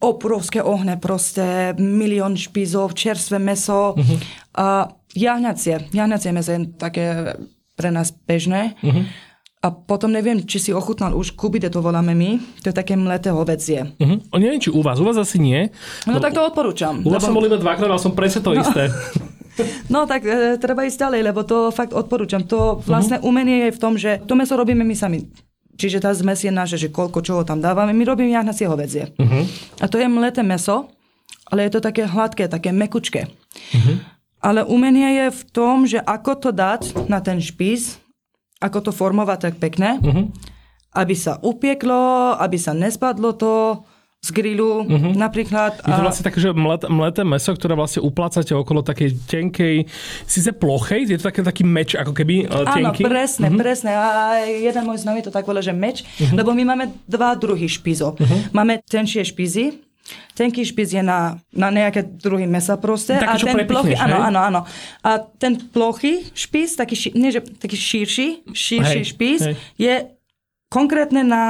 Obrovské ohne, proste milión špízov, čerstvé meso mm-hmm. a jahňacie. Jahňacie meso je také pre nás bežné. Mm-hmm a potom neviem, či si ochutnal už kubide, to voláme my. To je také mleté hovedzie. Uh-huh. O neviem, či u vás. U vás asi nie. No lebo... tak to odporúčam. U vás lebo... som bol iba dvakrát, ale som presne to no. isté. No tak e, treba ísť ďalej, lebo to fakt odporúčam. To vlastne uh-huh. umenie je v tom, že to meso robíme my sami. Čiže tá zmes je naša, že koľko čoho tam dávame. My robíme jahnacie hovedzie. Uh-huh. A to je mleté meso, ale je to také hladké, také mekučké. Uh-huh. Ale umenie je v tom, že ako to dať na ten špís, ako to formovať tak pekne, uh-huh. aby sa upieklo, aby sa nespadlo to z grilu uh-huh. napríklad. Je to vlastne také, že mlet, mleté meso, ktoré vlastne uplácate okolo takej tenkej, síce plochej, je to taký, taký meč ako keby uh, tenký? Áno, presne, uh-huh. presne. A jeden môj známy to tak volá, že meč, uh-huh. lebo my máme dva druhy špízov. Uh-huh. Máme tenšie špízy, Tenký špis je na, na nejaké druhy mesa proste. Taký, a ten plochy, áno, áno, áno. A ten plochy špis, taký, ši, nie, že, taký širší, širší hej, špis, hej. je konkrétne na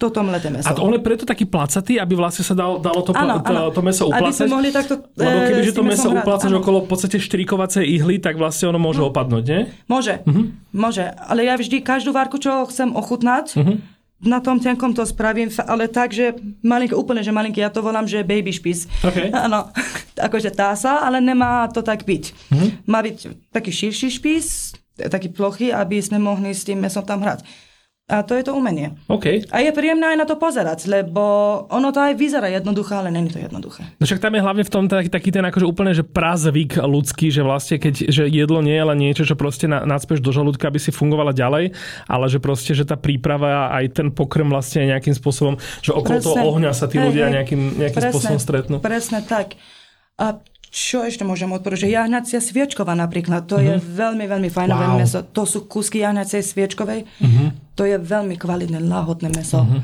toto mleté meso. A to on je preto taký placatý, aby vlastne sa dalo, dalo to, ano, to, ano. to meso uplácať? Aby sme mohli takto Lebo keby že to meso uplácaš okolo v podstate štrikovacej ihly, tak vlastne ono môže no. opadnúť, nie? Môže, uh-huh. môže. Ale ja vždy každú várku, čo chcem ochutnať, uh-huh na tom tenkom to spravím, ale tak, že malinké, úplne, že malinké, ja to volám, že baby špis. Okay. Áno, akože tása, ale nemá to tak byť. Mm-hmm. Má byť taký širší špis, taký plochy, aby sme mohli s tým mesom tam hrať. A to je to umenie. Okay. A je príjemné aj na to pozerať, lebo ono to aj vyzerá jednoduché, ale není to jednoduché. No však tam je hlavne v tom taký, taký ten akože úplne že prazvyk ľudský, že vlastne keď že jedlo nie je len niečo, čo proste nadspeš do žalúdka, aby si fungovala ďalej, ale že proste, že tá príprava a aj ten pokrm vlastne nejakým spôsobom, že okolo presne. toho ohňa sa tí ľudia nejakým, nejakým presne, spôsobom stretnú. Presne tak. A čo ešte môžem odporučiť? Jahnacia sviečková napríklad, to mm-hmm. je mhm. veľmi, veľmi fajnové wow. meso. To sú kúsky jahnacej sviečkovej. Mm-hmm. To je veľmi kvalitné, láhodné meso. Mm-hmm.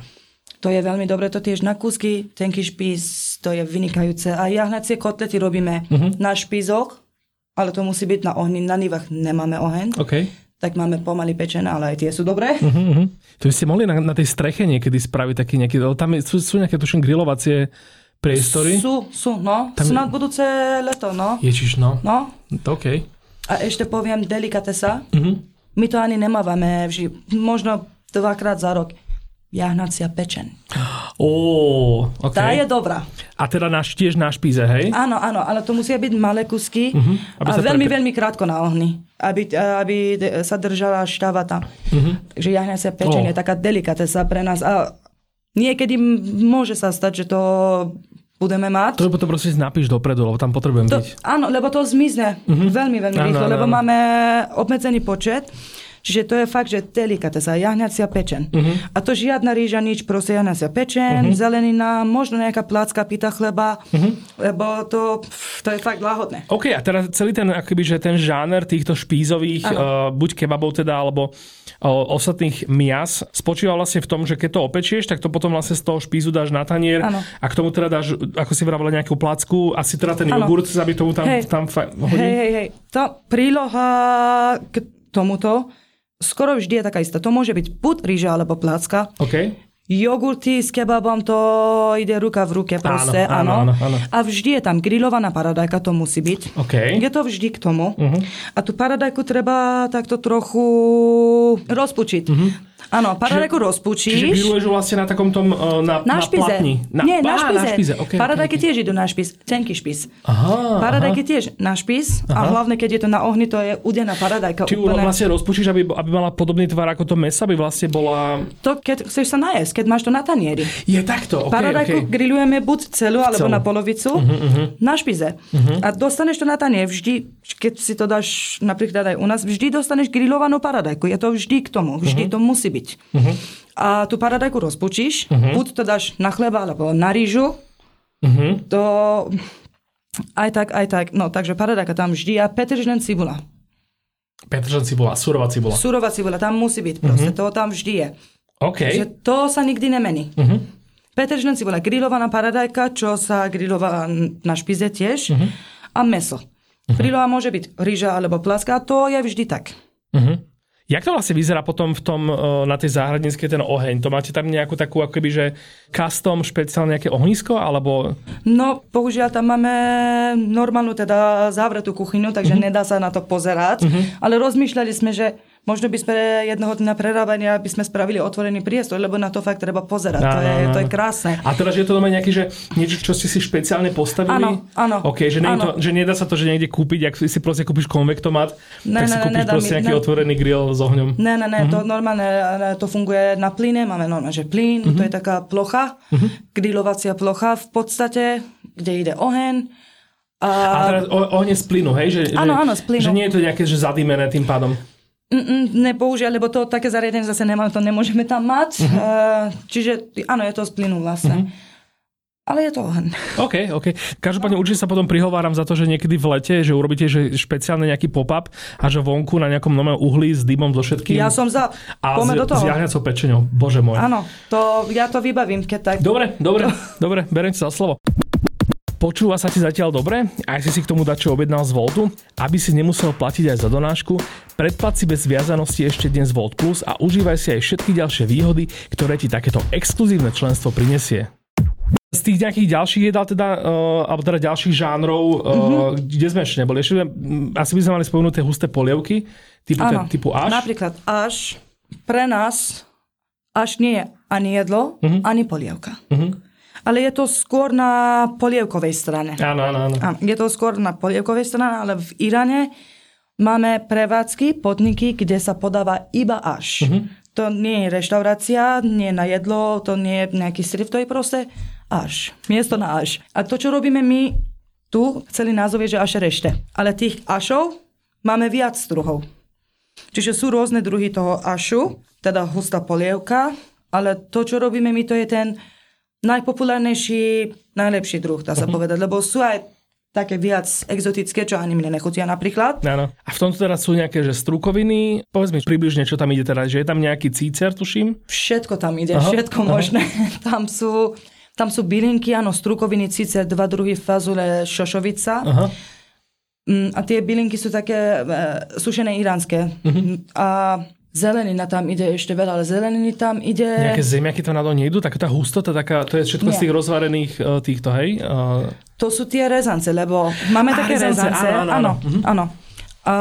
To je veľmi dobré, to tiež na kúsky, tenký špís, to je vynikajúce. A jahnacie kotlety robíme mm-hmm. na špízoch, ale to musí byť na ohni. Na nivách nemáme oheň. Okay. Tak máme pomaly pečené, ale aj tie sú dobré. Uh-huh, uh-huh. To by ste mohli na, na tej streche niekedy spraviť taký nejaký, tam sú, sú nejaké tuším grilovacie priestory? Sú, sú, no. Tam... Sú na budúce leto, no. Ježiš, no. No. OK. A ešte poviem delikatesa. Uh-huh. My to ani nemávame vždy, možno dvakrát za rok jahnacia pečen. Ó, okay. Tá je dobrá. A teda na, tiež na špíze, hej? Áno, áno, ale to musia byť malé kusky uh-huh. a veľmi, pre... veľmi krátko na ohni, aby, aby sa držala štávata. Uh-huh. Takže jahnacia pečen oh. je taká delikatesa pre nás. A niekedy môže sa stať, že to budeme mať. To potom proste napíš dopredu, lebo tam potrebujem to, byť. Áno, lebo to zmizne uh-huh. veľmi, veľmi rýchlo, lebo áno. máme obmedzený počet. Čiže to je fakt, že delikatesa, jahňacia pečen. Uh-huh. A to žiadna rýža, nič, proste jahňacia pečen, uh-huh. zelenina, možno nejaká placka pita chleba, uh-huh. lebo to, to je fakt láhodné. OK, a teraz celý ten, akoby, že ten žáner týchto špízových, uh, buď kebabov teda, alebo ostatných mias, spočíva vlastne v tom, že keď to opečieš, tak to potom vlastne z toho špízu dáš na tanier ano. a k tomu teda dáš, ako si vravila, nejakú placku, asi teda ten ano. jogurt, aby tomu tam, hej. tam fa- hodí. Hej, hej, hej. Tá príloha k tomuto skoro vždy je taká istá. To môže byť buď rýža alebo plácka. Okay. Jogurty s kebabom to ide ruka v ruke proste, áno. áno, áno, áno. A vždy je tam grillovaná paradajka, to musí byť. Okay. Je to vždy k tomu. Uh-huh. A tú paradajku treba takto trochu rozpučiť. Uh-huh. Áno, paradajku čiže, rozpučíš. Čiže grilluješ vlastne na takom tom, uh, na, na, na špize. platni. Na, Nie, na špize. Na špize. Okay, Paradajky okay, tiež idú na špiz. Tenký špiz. Aha, Paradajky aha. tiež na špiz. Aha. A hlavne, keď je to na ohni, to je udená paradajka. Či úplne... vlastne rozpučíš, aby, aby mala podobný tvar ako to mesa, aby vlastne bola... To, keď chceš sa najesť, keď máš to na tanieri. Je takto, okay, Paradajku okay. grillujeme buď celú, alebo celú. na polovicu, uh-huh, uh-huh. na špize. Uh-huh. A dostaneš to na tanier vždy, keď si to dáš napríklad aj u nás, vždy dostaneš grillovanú paradajku. Je to vždy k tomu. Vždy uh-huh. to musí byť. Uh-huh a tú paradajku rozpučíš, uh-huh. buď to dáš na chleba alebo na rýžu, uh-huh. to aj tak, aj tak. No, takže paradajka tam vždy a petržlen cibula. Petržlen cibula, surová cibula. Surová cibula, tam musí byť proste, uh-huh. to tam vždy je. OK. Takže to sa nikdy nemení. Uh-huh. Petržlen cibula, grillovaná paradajka, čo sa grillová na špize tiež uh-huh. a meso. Uh-huh. Grillová môže byť rýža alebo plaska, to je vždy tak. Uh-huh. Jak to vlastne vyzerá potom v tom, e, na tej záhradníckej ten oheň? To máte tam nejakú takú, akoby, že custom, špeciálne nejaké ohnisko, alebo... No, bohužiaľ tam máme normálnu teda zavretú kuchyňu, takže uh-huh. nedá sa na to pozerať. Uh-huh. Ale rozmýšľali sme, že Možno by sme jednoho dňa prerábania by sme spravili otvorený priestor, lebo na to fakt treba pozerať. Áno, to, je, to je krásne. A teraz je to doma nejaký, že niečo, čo ste si špeciálne postavili? Áno, áno. Okay, že, áno. To, že nedá sa to, že niekde kúpiť, ak si proste kúpiš konvektomat, ne, tak ne, si kúpiš ne, proste nejaký ne, otvorený grill s ohňom. Ne, ne, ne, uh-huh. to mhm. normálne, to funguje na plyne, máme normálne, že plyn, uh-huh. to je taká plocha, uh-huh. grillovacia plocha v podstate, kde ide oheň. A, a teraz ohne z plynu, hej? Že, áno, áno, z plynu. Že nie je to nejaké že zadýmené tým pádom. Mm, nepoužiať, lebo to také zariadenie zase nemá, to nemôžeme tam mať. Uh-huh. Čiže áno, je to z plynu vlastne. Uh-huh. Ale je to oheň. OK, OK. Každopádne určite sa potom prihováram za to, že niekedy v lete, že urobíte že špeciálne nejaký pop-up a že vonku na nejakom novom uhli s dymom so všetkým. Ja som za. A Poďme do toho. s jahňacou pečenou. Bože môj. Áno, to, ja to vybavím, keď tak. Dobre, dobre, dobre, beriem si za slovo. Počúva sa ti zatiaľ dobre? Ak si si k tomu dačo objednal z Voltu, aby si nemusel platiť aj za donášku, predplat si bez viazanosti ešte dnes Volt Plus a užívaj si aj všetky ďalšie výhody, ktoré ti takéto exkluzívne členstvo prinesie. Z tých nejakých ďalších jedál teda, uh, alebo teda ďalších žánrov, uh, mm-hmm. kde sme ešte neboli? Ešte, asi by sme mali spomenúť tie husté polievky, typu, ano, typu až. Napríklad až pre nás až nie je ani jedlo, mm-hmm. ani polievka. Mm-hmm ale je to skôr na polievkovej strane. Áno, áno, áno. Je to skôr na polievkovej strane, ale v Iráne máme prevádzky, podniky, kde sa podáva iba až. Uh-huh. To nie je reštaurácia, nie je na jedlo, to nie je nejaký strip, to je proste až. Miesto na až. A to, čo robíme my tu, celý názov je, že až rešte. Ale tých ašov máme viac druhov. Čiže sú rôzne druhy toho ašu, teda hustá polievka, ale to, čo robíme my, to je ten najpopulárnejší, najlepší druh, dá sa uh-huh. povedať, lebo sú aj také viac exotické, čo ani mne nechutia napríklad. Áno. A v tomto teraz sú nejaké, že strukoviny, povedz mi približne, čo tam ide teraz, že je tam nejaký cícer, tuším? Všetko tam ide, aha, všetko aha. možné. tam sú, tam sú bylinky, áno, strukoviny, cícer, dva druhy fazule, šošovica. Aha. Mm, a tie bylinky sú také uh, sušené iránske. Uh-huh. A Zelenina tam ide ešte veľa, ale zeleniny tam ide... Nejaké zemiaky tam na to nejdu? Taká tá hustota, taká, to je všetko Nie. z tých rozvarených uh, týchto, hej? Uh... To sú tie rezance, lebo máme a, také rezance. rezance áno, áno. áno, uh-huh. áno. A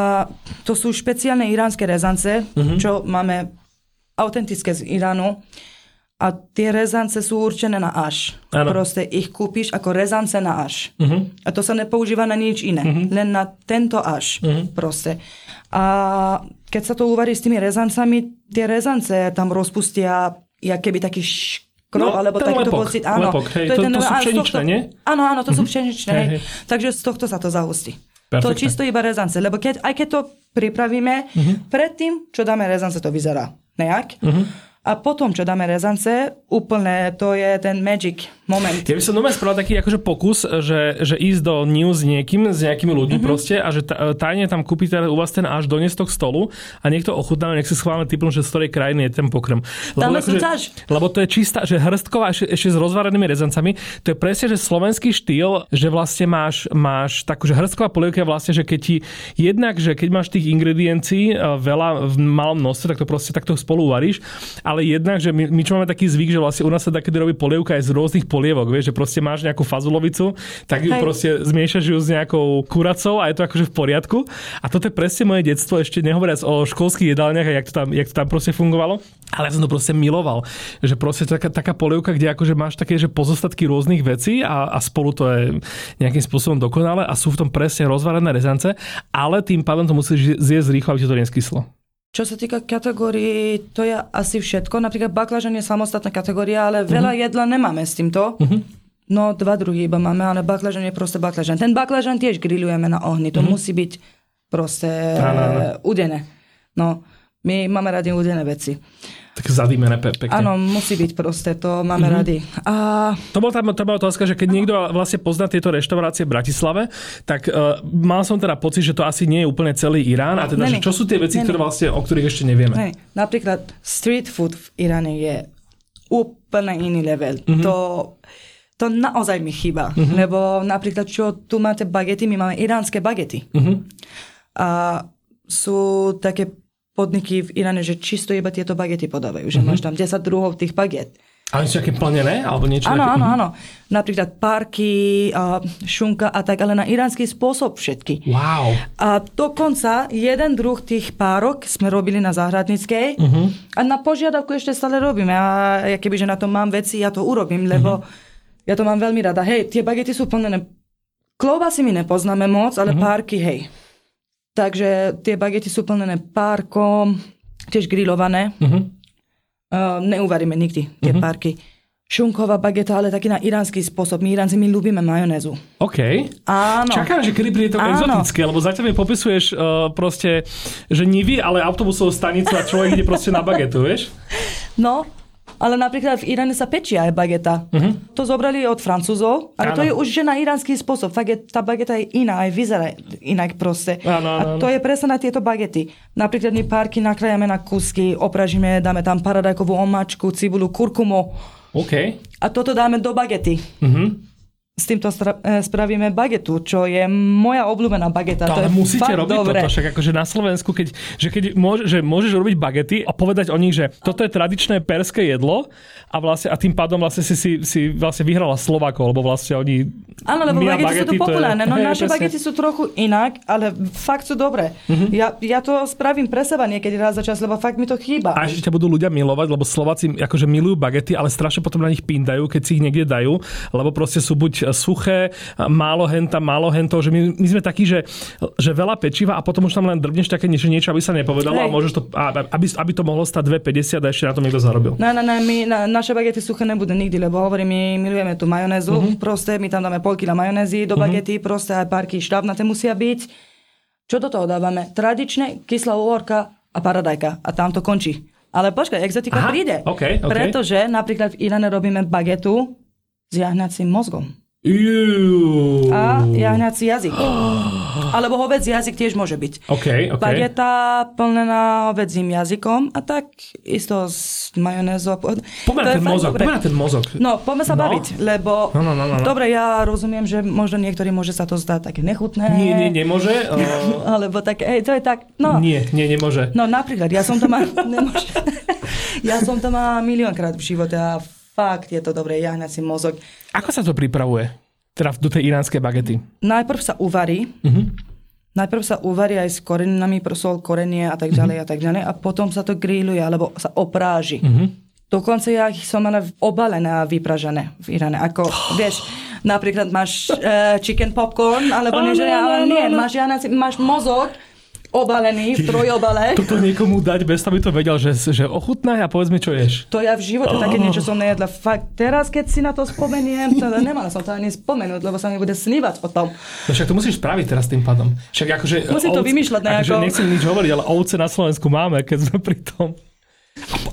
to sú špeciálne iránske rezance, uh-huh. čo máme autentické z Iránu. A tie rezance sú určené na až. Ano. Proste ich kúpiš ako rezance na až. Uh-huh. A to sa nepoužíva na nič iné. Uh-huh. Len na tento až. Uh-huh. Proste. A keď sa to uvarí s tými rezancami, tie rezance tam rozpustia jak keby taký škrob, no, alebo takýto lepok, pocit. Áno, lepok, hej, to, je to, ten, to sú pšeničné, nie? Áno, áno, to uh-huh. sú pšeničné. Hej, hej. Takže z tohto sa to zahustí. Perfectne. To čisto iba rezance, lebo keď, aj keď to pripravíme, uh-huh. predtým, čo dáme rezance, to vyzerá nejak. Uh-huh. A potom, čo dáme rezance, úplne to je ten magic moment. Ja by som normálne spravil taký akože pokus, že, že ísť do news s niekým, s nejakými ľuďmi mm-hmm. proste a že tajne tam kúpiť teda u vás ten až doniesť k stolu a niekto ochutná, nech si schválne typnú, že z ktorej krajiny je ten pokrm. Lebo, akože, lebo to je čistá, že hrstková ešte, ešte s rozvarenými rezancami, to je presne, že slovenský štýl, že vlastne máš, máš takú, že hrstková polievka vlastne, že keď ti jednak, že keď máš tých ingrediencií e, veľa v malom množstve, tak to proste takto spolu uvaríš ale jednak, že my, my čo máme taký zvyk, že vlastne u nás sa takedy robí polievka aj z rôznych polievok, vieš, že proste máš nejakú fazulovicu, tak ju Hej. proste zmiešaš ju s nejakou kuracou a je to akože v poriadku. A toto je presne moje detstvo, ešte nehovoriac o školských jedálniach a jak to tam, jak to tam proste fungovalo. Ale ja som to proste miloval, že proste taká, taká polievka, kde akože máš také, že pozostatky rôznych vecí a, a spolu to je nejakým spôsobom dokonale a sú v tom presne rozvarené rezance, ale tým pádom to musíš zjesť rýchlo, aby to neskyslo. Čo sa týka kategórií, to je asi všetko. Napríklad baklažan je samostatná kategória, ale uh-huh. veľa jedla nemáme s týmto. Uh-huh. No, dva druhy iba máme, ale baklažan je proste baklažan. Ten baklažan tiež grillujeme na ohni. To uh-huh. musí byť proste udené. No, my máme radi udené veci. Tak zadýmené pe- pekne. Áno, musí byť proste, to máme mm-hmm. radi. A... To bola tá, tá otázka, že keď niekto vlastne pozná tieto reštaurácie v Bratislave, tak uh, mal som teda pocit, že to asi nie je úplne celý Irán. A teda, že čo sú tie veci, ktoré vlastne, o ktorých ešte nevieme? Ne. Napríklad street food v Iráne je úplne iný level. Mm-hmm. To to naozaj mi chýba, uh-huh. lebo napríklad, čo tu máte bagety, my máme iránske bagety. Uh-huh. A sú také podniky v Iráne, že čisto iba tieto bagety podávajú, že mm-hmm. máš tam 10 druhov tých baget. Ale sú také plnené? Alebo niečo áno, také? áno, áno. Napríklad parky, a šunka a tak, ale na iránsky spôsob všetky. Wow. A dokonca jeden druh tých párok sme robili na záhradníckej uh-huh. a na požiadavku ešte stále robíme. A ja kebyže na to mám veci, ja to urobím, lebo uh-huh. ja to mám veľmi rada. Hej, tie bagety sú plnené. Klobasy my nepoznáme moc, ale uh-huh. párky, hej. Takže tie bagety sú plnené párkom, tiež grillované. Uh-huh. Uh, neuvaríme nikdy tie uh-huh. párky. Šunková bageta, ale taký na iránsky spôsob. My Iránci, my ľúbime majonézu. OK. Áno. Čakám, že kedy príde to Áno. exotické, lebo zatiaľ mi popisuješ uh, proste, že nivy, ale autobusovú stanicu a človek ide proste na bagetu, vieš? No, ale napríklad v Iráne sa pečí aj bageta. Uh-huh. To zobrali od Francúzov, ale ano. to je už že na iránsky spôsob. Fakt je, tá bageta je iná, aj vyzerá inak proste. Ano, ano, a to je presne na tieto bagety. Napríklad my párky nakrájame na kusky, opražíme, dáme tam paradajkovú omačku, cibulu, kurkumu. Okay. A toto dáme do bagety. Uh-huh s týmto e, spravíme bagetu, čo je moja obľúbená bageta. To, to je musíte robiť dobre. toto, však akože na Slovensku, keď, že keď môže, že môžeš robiť bagety a povedať o nich, že toto je tradičné perské jedlo a, vlastne, a tým pádom vlastne si, si, si vlastne vyhrala Slovákov, lebo vlastne oni... Áno, lebo bagety, bagety sú tu populárne. No hej, naše presne. bagety sú trochu inak, ale fakt sú dobré. Uh-huh. Ja, ja to spravím pre seba niekedy raz za čas, lebo fakt mi to chýba. A ešte ťa budú ľudia milovať, lebo Slováci akože milujú bagety, ale strašne potom na nich pindajú, keď si ich niekde dajú, lebo proste sú buď suché, málo henta, málo hento, že my, my sme takí, že, že veľa pečiva a potom už tam len drbneš také niečo, niečo aby sa nepovedalo Hej. a môžeš to, aby, aby to mohlo stať 2,50 a ešte na tom niekto zarobil. Ne, ne, ne, my, na, naše bagety suché nebudú nikdy, lebo hovorím, my milujeme tú majonézu, uh-huh. proste my tam dáme pol kila majonézy do uh-huh. bagety, proste aj párky štávnaté musia byť. Čo do toho dávame? Tradične kyslá uhorka a paradajka a tam to končí. Ale počkaj, exotika Aha, príde. Okay, okay. Pretože napríklad v Iráne robíme bagetu s jahnacím mozgom. Iu. A jahňací jazyk. Alebo hovec jazyk tiež môže byť. Okay, okay. Bageta plnená hovedzím jazykom a tak isto s majonézou. Poďme na ten mozog. Poďme na ten mozog. No, poďme sa no. baviť, lebo... No, no, no, no, no. Dobre, ja rozumiem, že možno niektorí môže sa to zdať také nechutné. Nie, nie, nemôže. Alebo tak, hej, to je tak, no. Nie, nie, nemôže. No napríklad, ja som to mal, nemôže. ja som to mal miliónkrát v živote a fakt je to dobré, jahňací mozog. Ako sa to pripravuje? Teda do tej iránskej bagety? Najprv sa uvarí. Uh-huh. Najprv sa uvarí aj s koreninami, prosol, korenie a tak ďalej uh-huh. a tak ďalej. A potom sa to grilluje, alebo sa opráži. Uh-huh. Dokonca ja ich som mala obalené a vypražené v Iráne. Ako, oh. vieš, napríklad máš uh, chicken popcorn, alebo oh, nie, ale nie, máš, ja, máš mozog, obalený v trojobale. Toto niekomu dať bez toho, by to vedel, že, že ochutná a povedz mi, čo ješ. To ja v živote oh. také niečo som nejedla. Fakt, teraz keď si na to spomeniem, to nemala som to ani spomenúť, lebo sa mi bude snívať o tom. No však to musíš spraviť teraz tým pádom. Však akože... Musím to vymýšľať nejako. Akože nechcem nič hovoriť, ale ovce na Slovensku máme, keď sme pri tom.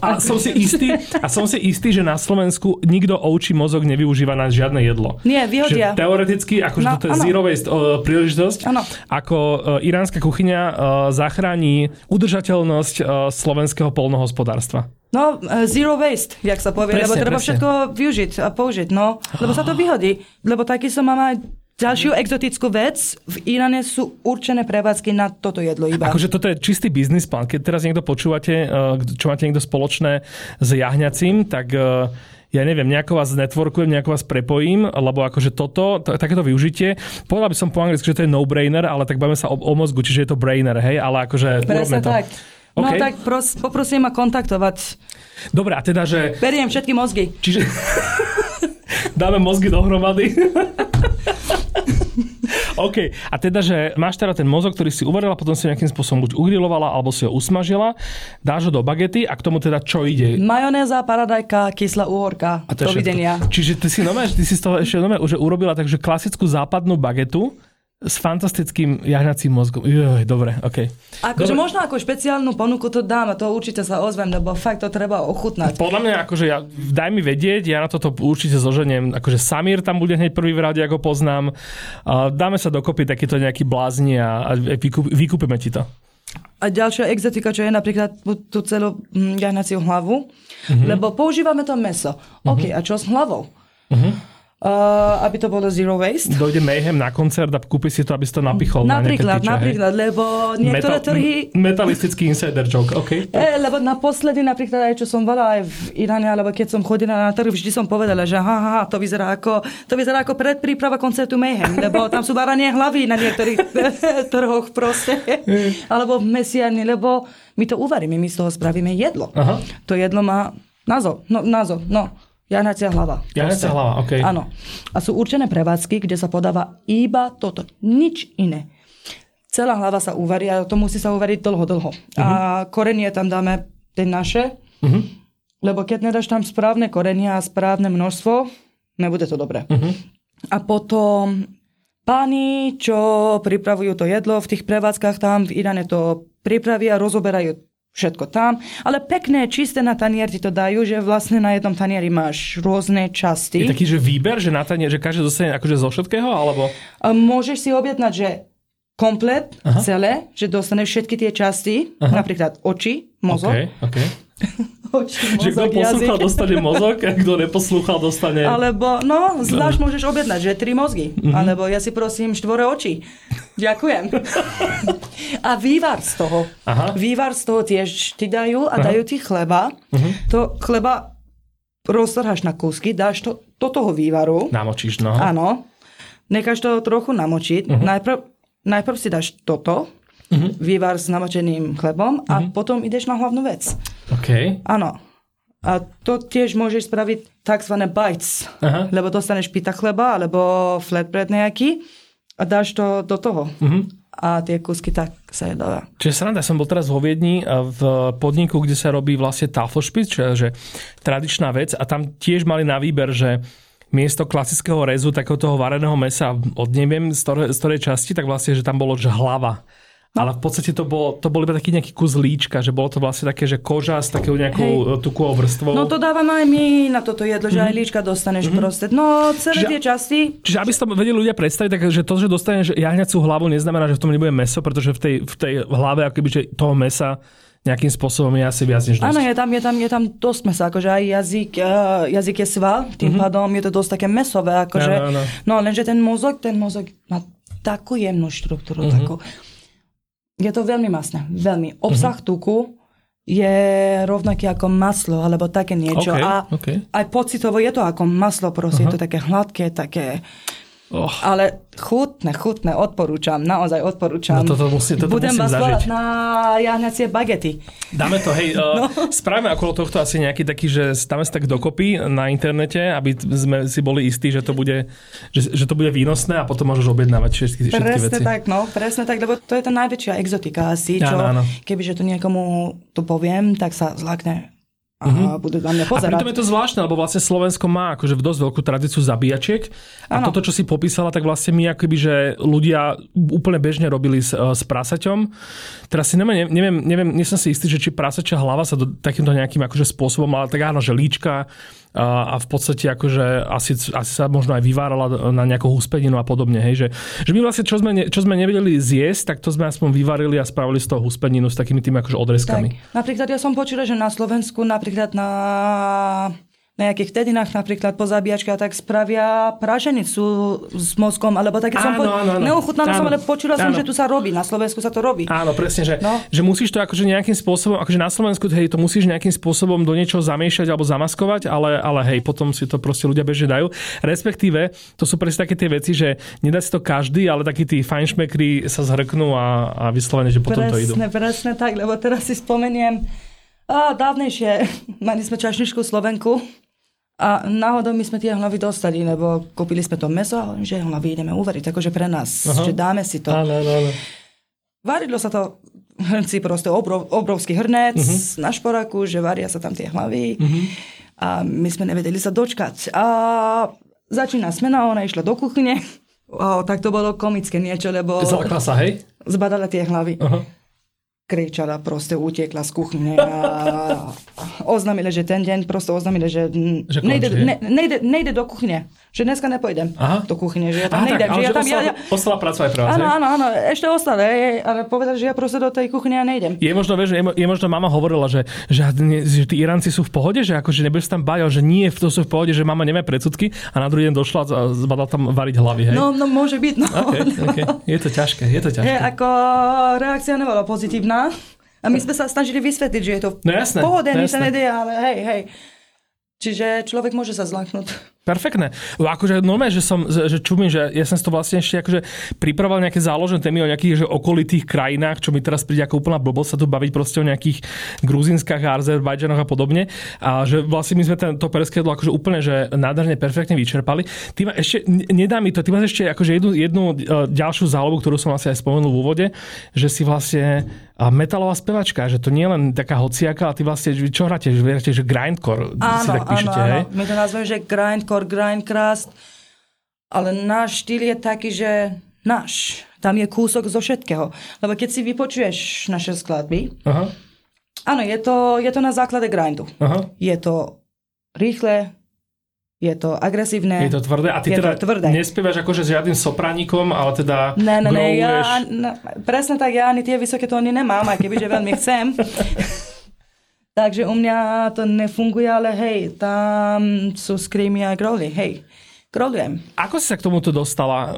A som si istý, a som si istý, že na Slovensku nikto ovčí mozog nevyužíva na žiadne jedlo. Nie, vyhodia. Že teoreticky, akože no, toto je ano. zero waste uh, príležitosť, ano. ako uh, iránska kuchyňa uh, zachráni udržateľnosť uh, slovenského polnohospodárstva. No, zero waste, jak sa povie, presne, lebo treba presne. všetko využiť a použiť, no, lebo sa to vyhodí. Lebo taký som mám aj Ďalšiu exotickú vec, v Iráne sú určené prevádzky na toto jedlo iba. Akože toto je čistý biznis plán. Keď teraz niekto počúvate, eh, čo máte niekto spoločné s jahňacím, tak eh, ja neviem, nejako vás networkujem, nejako vás prepojím, lebo akože toto, t- takéto využitie, povedal by som po anglicky, že to je no-brainer, ale tak bavíme sa o, o mozgu, čiže je to brainer, hej, ale akože Presne to. tak. No okay. tak pros, poprosím ma kontaktovať. Dobre, a teda, že... Beriem všetky mozgy. Čiže... Dáme mozgy dohromady. OK. A teda, že máš teda ten mozog, ktorý si uvarila, potom si nejakým spôsobom buď ugrilovala, alebo si ho usmažila, dáš ho do bagety a k tomu teda čo ide? Majonéza, paradajka, kyslá uhorka. A to Dovidenia. Čiže ty si, nové, ty si z toho ešte nové, už urobila takže klasickú západnú bagetu, s fantastickým jahnacím mozgom. Joj, dobre, OK. Akože možno ako špeciálnu ponuku to dám a to určite sa ozvem, lebo fakt to treba ochutnať. Podľa mňa, akože ja, daj mi vedieť, ja na toto určite zoženiem. Akože Samír tam bude hneď prvý v rade, ako poznám. dáme sa dokopy takýto nejaký blázni a, a vykúp, vykúpime ti to. A ďalšia exotika, čo je napríklad tú celú mm, jahnaciu hlavu, uh-huh. lebo používame to meso. Uh-huh. OK, a čo s hlavou? Uh-huh. Uh, aby to bolo zero waste. Dojde Mayhem na koncert a kúpi si to, aby si to napichol napríklad, na Napríklad, hej. lebo niektoré Metal, trhy... Metalistický insider joke, OK. E, lebo naposledy napríklad aj čo som bola aj v Iráne, alebo keď som chodila na trh, vždy som povedala, že ha, ha, to vyzerá ako, to vyzerá ako predpríprava koncertu Mayhem, lebo tam sú baranie hlavy na niektorých trhoch proste. alebo v mesiani, lebo my to uvaríme, my z toho spravíme jedlo. Aha. To jedlo má názov, no, názov, no. Janacia hlava. Janacia hlava, OK. Áno. A sú určené prevádzky, kde sa podáva iba toto. Nič iné. Celá hlava sa uvarí a to musí sa uvariť dlho, dlho. Uh-huh. A mhm. korenie tam dáme tie naše, uh-huh. lebo keď nedáš tam správne korenie a správne množstvo, nebude to dobré. Uh-huh. A potom páni, čo pripravujú to jedlo v tých prevádzkach tam v Iráne to pripravia, rozoberajú všetko tam, ale pekné, čisté na tanier ti to dajú, že vlastne na jednom tanieri máš rôzne časti. Je taký, že výber, že na tanier, že každý dostane akože zo všetkého, alebo? A môžeš si objednať, že komplet, Aha. celé, že dostaneš všetky tie časti, Aha. napríklad oči, mozog. Okay, okay. oči, mozog, že kto poslúchal, dostane mozog, a kto neposlúchal, dostane... Alebo, no, zvlášť môžeš objednať, že tri mozgy. Mm-hmm. Alebo ja si prosím štvore oči. Ďakujem. a vývar z toho. Aha. Vývar z toho tiež ti dajú a Aha. dajú ti chleba. Uh-huh. To chleba roztrháš na kúsky, dáš to do toho vývaru. Namočíš, no. Áno. Necháš to trochu namočiť. Uh-huh. Najprv, najprv si dáš toto, uh-huh. vývar s namočeným chlebom uh-huh. a potom ideš na hlavnú vec. OK. Áno. A to tiež môžeš spraviť tzv. bites, Aha. lebo dostaneš pita chleba alebo flatbread nejaký a dáš to do toho. Uh-huh. A tie kúsky tak sa jedávajú. Čiže sranda, som bol teraz vo Viedni v podniku, kde sa robí vlastne tafelšpic, čo je že tradičná vec a tam tiež mali na výber, že miesto klasického rezu, takého toho vareného mesa od neviem z ktorej, z ktorej časti, tak vlastne, že tam bolo že hlava. Ale v podstate to bol, to bol iba taký nejaký kus líčka, že bolo to vlastne také, že koža s takou nejakou Hej. tukovou vrstvou. No to dávame aj my na toto jedlo, že mm-hmm. aj mhm. líčka dostaneš mm-hmm. proste. No celé čiže, tie časti. Čiže aby si to vedeli ľudia predstaviť, tak, že to, že dostaneš jahňacú hlavu, neznamená, že v tom nebude meso, pretože v tej, v tej hlave akoby, že toho mesa nejakým spôsobom je asi viac než dosť. Áno, je tam, je tam, je tam dosť mesa, akože aj jazyk, uh, jazyk je sval, tým mm-hmm. pádom je to dosť také mesové, akože. Áno, áno. No lenže ten mozog, ten mozog má takú jemnú štruktúru, mm-hmm. takú. Je to veľmi masné, veľmi. Obsah mm-hmm. tuku je rovnaký ako maslo, alebo také niečo. Okay, a okay. aj pocitovo je to ako maslo, proste, uh-huh. je to také hladké, také Oh. Ale chutné, chutné, odporúčam, naozaj odporúčam. No toto musí, toto Budem musím vás volať na jahňacie bagety. Dáme to, hej, no. uh, spravíme okolo tohto asi nejaký taký, že dáme sa tak dokopy na internete, aby sme si boli istí, že to bude, že, že to bude výnosné a potom môžeš objednávať všetky, všetky presne veci. tak, no, presne tak, lebo to je tá najväčšia exotika asi, čo áno, áno. kebyže to niekomu to poviem, tak sa zlakne a mm-hmm. budú na mňa pozerať. A pritom je to zvláštne, lebo vlastne Slovensko má akože dosť veľkú tradíciu zabíjačiek a ano. toto, čo si popísala, tak vlastne my akoby, že ľudia úplne bežne robili s, s prasaťom. Teraz si neviem, neviem, neviem, nie som si istý, že či prasačia hlava sa do, takýmto nejakým akože spôsobom, ale tak áno, že líčka, a v podstate akože asi, asi sa možno aj vyvárala na nejakú huspeninu a podobne. Hej, že, že my vlastne, čo sme, čo sme nevedeli zjesť, tak to sme aspoň vyvarili a spravili z toho huspeninu s takými tými akože odrezkami. Tak, napríklad ja som počula, že na Slovensku napríklad na na nejakých dedinách napríklad po zabíjačke a tak spravia praženicu s mozkom, alebo také som po... áno, áno. som, ale počula som, že tu sa robí, na Slovensku sa to robí. Áno, presne, že, no. že musíš to akože nejakým spôsobom, akože na Slovensku hej, to musíš nejakým spôsobom do niečoho zamiešať alebo zamaskovať, ale, ale hej, potom si to proste ľudia bežne dajú. Respektíve, to sú presne také tie veci, že nedá si to každý, ale takí tí fajnšmekri sa zhrknú a, a vyslovene, že potom presne, to idú. Presne, presne tak, lebo teraz si spomeniem, a dávnejšie mali sme čašničku Slovenku a náhodou my sme tie hlavy dostali, lebo kúpili sme to meso, že hlavy ideme uvariť, akože pre nás, Aha. že dáme si to. Áno, áno, áno. Varilo sa to hrnci, proste obrov, obrovský hrnec uh-huh. na šporaku, že varia sa tam tie hlavy. Uh-huh. A my sme nevedeli sa dočkať. A začína smena, ona išla do kuchyne. O, tak to bolo komické niečo, lebo... Zlakla sa, hej? Zbadala tie hlavy. Uh-huh kričala, proste utiekla z kuchyne a oznámili, že ten deň proste oznámili, že, že nejde, ne, nejde, nejde do kuchyne. Že dneska nepojdem Aha. do kuchyne, že ja tam Aha, nejdem. Tak, že ja tam, ostala, ja, ostala pracovať pre vás, Áno, áno, áno, ešte ostala, ale povedali, že ja proste do tej kuchyne ja nejdem. Je možno, vieš, je, je možno mama hovorila, že, že, že tí Iránci sú v pohode, že akože nebudeš tam báť, že nie, to sú v pohode, že mama nemá predsudky a na druhý deň došla a zbadala tam variť hlavy, hej? No, no môže byť, no. Okay, okay. Je to ťažké, je to ťažké. Je, ako reakcia nebola pozitívna. A my sme sa snažili vysvetliť, že je to no jasné, pohode, no nič sa nedie, ale hej, hej. Čiže človek môže sa zlaknúť. Perfektné. Akože normálne, že som, že čumím, že ja som si to vlastne ešte akože pripravoval nejaké záložené témy o nejakých že okolitých krajinách, čo mi teraz príde ako úplná blbosť sa tu baviť proste o nejakých gruzinskách a Azerbajdžanoch a podobne. A že vlastne my sme ten, to perské jedlo akože úplne, že nádherne perfektne vyčerpali. Ty ma ešte, nedá mi to, ty máš ešte akože jednu, jednu e, ďalšiu zálobu, ktorú som vlastne aj spomenul v úvode, že si vlastne metalová spevačka, že to nie je len taká hociaka, ale ty vlastne, čo hráte, že, že grindcore áno, si tak píšete, áno, áno. My to nazveme, že grindcore hardcore, grindcrast, ale náš štýl je taký, že náš. Tam je kúsok zo všetkého. Lebo keď si vypočuješ naše skladby, Aha. áno, je to, je to na základe grindu. Aha. Je to rýchle, je to agresívne. Je to tvrdé. A ty teda tvrdé. nespievaš akože s žiadnym sopranikom, ale teda Ne, ne, ne, ja, ne, presne tak, ja ani tie vysoké tóny nemám, aj kebyže veľmi chcem. Takže u mňa to nefunguje, ale hej, tam sú screamy a growly, hej. Growlujem. Ako si sa k tomuto dostala,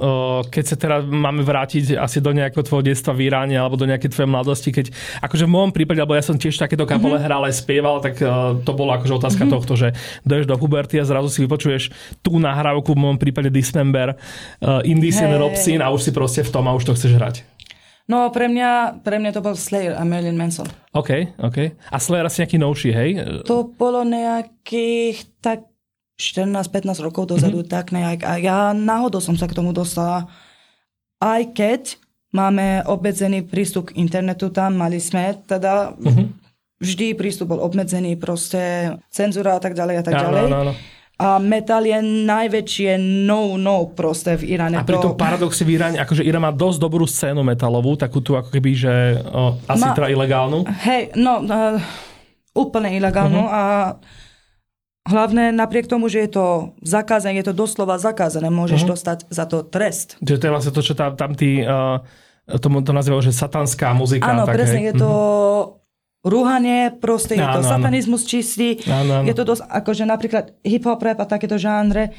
keď sa teda máme vrátiť asi do nejakého tvojho detstva v Iráne alebo do nejakej tvojej mladosti, keď akože v môjom prípade, alebo ja som tiež takéto kapole mm-hmm. hral spieval, tak to bola akože otázka mm-hmm. tohto, že doješ do puberty a zrazu si vypočuješ tú nahrávku, v môjom prípade Dismember, uh, Indician hey. Robson a už si proste v tom a už to chceš hrať. No pre mňa, pre mňa to bol Slayer a Marilyn Manson. OK, OK. A Slayer asi nejaký novší, hej? To bolo nejakých tak 14-15 rokov dozadu, mm-hmm. tak nejak. A ja náhodou som sa k tomu dostala. Aj keď máme obmedzený prístup k internetu tam, mali sme teda mm-hmm. vždy prístup bol obmedzený, proste cenzúra a tak ďalej a tak ďalej. Áno, áno. A metal je najväčšie no-no proste v Iráne. A pritom to... paradoxne v Iráne, akože Irán má dosť dobrú scénu metalovú, takú tu ako keby, že o, asi má... teda ilegálnu. Hej, no, uh, úplne ilegálnu uh-huh. a Hlavne napriek tomu, že je to zakázané, je to doslova zakázané, môžeš uh-huh. dostať za to trest. Čiže to je vlastne to, čo tam, tam tí, uh, tomu to nazývajú, že satanská muzika. Áno, tak, presne, je to uh-huh. Rúhanie, proste je to áno, satanizmus čistý. Áno, áno. Je to dosť, akože napríklad hip-hop rap a takéto žánre,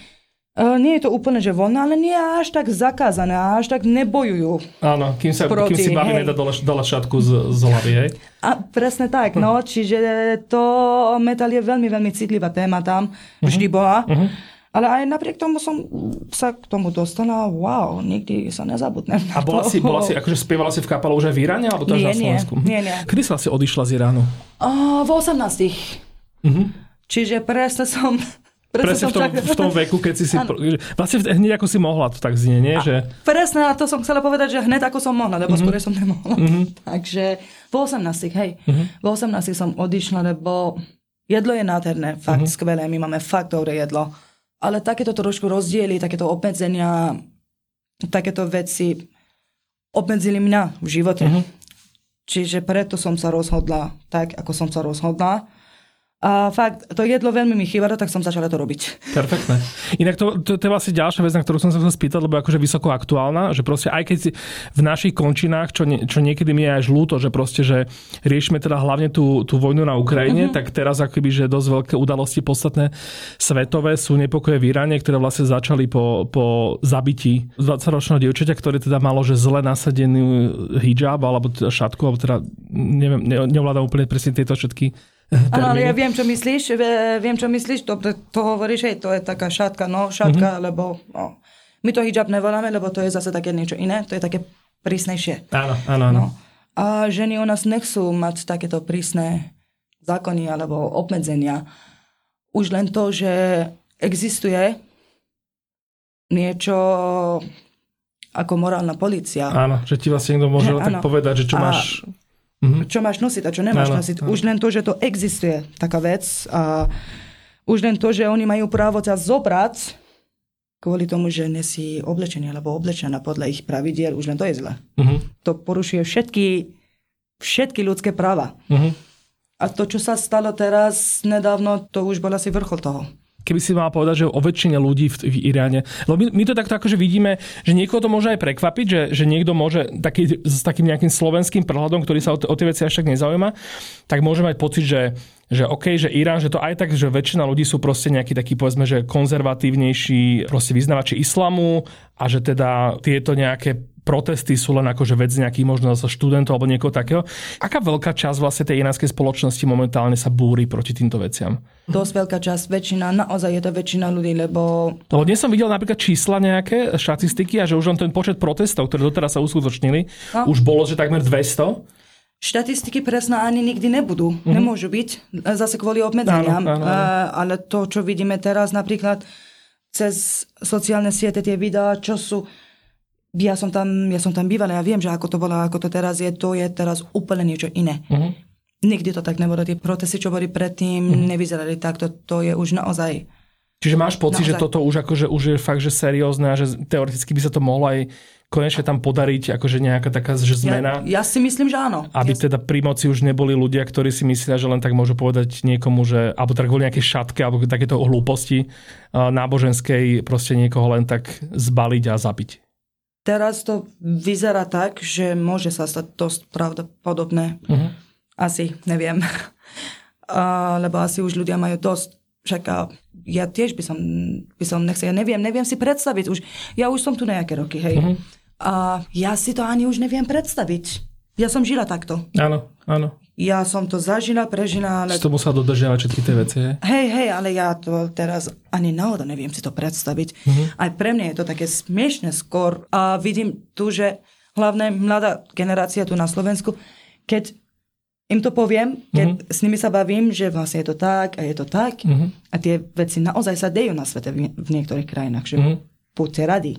Uh, nie je to úplne, že voľné, ale nie je až tak zakázané, až tak nebojujú. Áno, kým, sa, proti, kým si baví nedá dole, dole šatku z, z hlavy, hej? A presne tak, hm. no, čiže to metal je veľmi, veľmi citlivá téma tam, uh-huh. vždy bola. Uh-huh. Ale aj napriek tomu som sa k tomu dostala, wow, nikdy sa nezabudnem. A bola si, bola si, akože spievala si v kapele už aj v Iráne, alebo to nie, na Slovensku? Nie, nie. Kedy si vlastne odišla z Iránu? Uh, v 18. Uh-huh. Čiže presne som Presne v tom, v tom veku, keď si si... Ano. Vlastne hneď ako si mohla, to tak znie, nie? Že... Presne, a to som chcela povedať, že hneď ako som mohla, lebo mm-hmm. skôr som nemohla. Mm-hmm. Takže v 18, hej, mm-hmm. v 18 som odišla, lebo jedlo je nádherné, fakt mm-hmm. skvelé, my máme fakt dobré jedlo. Ale takéto trošku rozdiely, takéto obmedzenia, takéto veci obmedzili mňa v živote. Mm-hmm. Čiže preto som sa rozhodla tak, ako som sa rozhodla. A fakt, to jedlo veľmi mi chýbalo, tak som začala to robiť. Perfektné. Inak to, to, to je vlastne ďalšia vec, na ktorú som sa chcel spýtať, lebo akože vysoko aktuálna, že proste aj keď si v našich končinách, čo, nie, čo niekedy mi je až ľúto, že proste, že riešime teda hlavne tú, tú vojnu na Ukrajine, mm-hmm. tak teraz akoby, že dosť veľké udalosti podstatné svetové sú nepokoje v Iráne, ktoré vlastne začali po, po zabití 20-ročného dievčaťa, ktoré teda malo, že zle nasadený hijab alebo teda šatku, alebo teda neviem, ne, nevládam úplne presne tieto všetky Áno, ale ja viem, čo myslíš, viem, čo myslíš, to, to hovoríš, hej, to je taká šatka, no, šatka, mm-hmm. lebo no, my to hijab nevoláme, lebo to je zase také niečo iné, to je také prísnejšie. Áno, áno, áno. No. A ženy u nás nechcú mať takéto prísne zákony alebo obmedzenia. Už len to, že existuje niečo ako morálna policia. Áno, že ti vlastne niekto môže tak povedať, že čo a máš mm-hmm. čo máš nosiť a čo nemáš áno, nosiť. Áno. Už len to, že to existuje, taká vec. A už len to, že oni majú právo ťa zobrať kvôli tomu, že nesí oblečenie alebo oblečená podľa ich pravidiel, už len to je zle. Mm-hmm. To porušuje všetky, všetky ľudské práva. Mm-hmm. A to, čo sa stalo teraz nedávno, to už bol asi vrchol toho keby si mal povedať, že o väčšine ľudí v, v Iráne. Lebo my, my to takto akože vidíme, že niekoho to môže aj prekvapiť, že, že niekto môže taký, s takým nejakým slovenským prehľadom, ktorý sa o, o tie veci až tak nezaujíma, tak môže mať pocit, že že OK, že Irán, že to aj tak, že väčšina ľudí sú proste nejakí takí, povedzme, že konzervatívnejší proste vyznavači islamu a že teda tieto nejaké protesty sú len akože vec nejakých možno študentov alebo niekoho takého. Aká veľká časť vlastne tej iránskej spoločnosti momentálne sa búri proti týmto veciam? Dosť veľká časť, väčšina, naozaj je to väčšina ľudí, lebo... Lebo dnes som videl napríklad čísla nejaké, štatistiky a že už len ten počet protestov, ktoré doteraz sa uskutočnili, no. už bolo, že takmer 200. Štatistiky presne ani nikdy nebudú, mm-hmm. nemôžu byť, zase kvôli obmedzeniam. Áno, áno, áno. Ale to, čo vidíme teraz napríklad cez sociálne siete, tie videá, čo sú ja som tam, ja som tam bývala, ja viem, že ako to bolo, ako to teraz je, to je teraz úplne niečo iné. Uh-huh. Nikdy to tak nebolo. Tie protesty, čo boli predtým, uh-huh. nevyzerali tak. To, je už naozaj... Čiže máš pocit, naozaj. že toto už, akože, už je fakt, že seriózne a že teoreticky by sa to mohlo aj konečne tam podariť, akože nejaká taká že zmena. Ja, ja si myslím, že áno. Aby ja... teda pri moci už neboli ľudia, ktorí si myslia, že len tak môžu povedať niekomu, že, alebo tak kvôli nejaké šatke, alebo takéto hlúposti náboženskej, proste niekoho len tak zbaliť a zabiť. Teraz to vyzerá tak, že môže sa stať dosť pravdepodobné. Uh-huh. Asi, neviem. A, lebo asi už ľudia majú dosť. Však ja tiež by som, by som nechcel, ja neviem, neviem si predstaviť. Už, ja už som tu nejaké roky, hej. Uh-huh. A ja si to ani už neviem predstaviť. Ja som žila takto. Áno, áno. Ja som to zažila, prežila, ale... Si to musela dodržiavať všetky tie veci, hej? Hej, hej, ale ja to teraz ani náhodou neviem si to predstaviť. Uh-huh. Aj pre mňa je to také smiešne skôr. A vidím tu, že hlavne mladá generácia tu na Slovensku, keď im to poviem, keď uh-huh. s nimi sa bavím, že vlastne je to tak a je to tak uh-huh. a tie veci naozaj sa dejú na svete v, v niektorých krajinách, že uh-huh. buďte radi.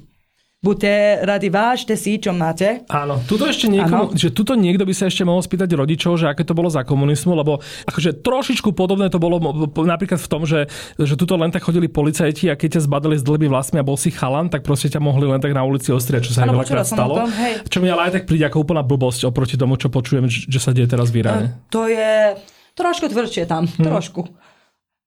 Buďte radi, vážte si, čo máte. Áno, tuto ešte niekomu, že tuto niekto by sa ešte mohol spýtať rodičov, že aké to bolo za komunizmu, lebo akože trošičku podobné to bolo napríklad v tom, že, že tuto len tak chodili policajti a keď ťa zbadali s dlhými vlasmi a bol si chalan, tak proste ťa mohli len tak na ulici ostriať, čo sa ano, veľakrát stalo. Tom, čo mi ale aj tak príde ako úplná blbosť oproti tomu, čo počujem, že sa deje teraz v Iráne. To je trošku tvrdšie tam, hmm. trošku.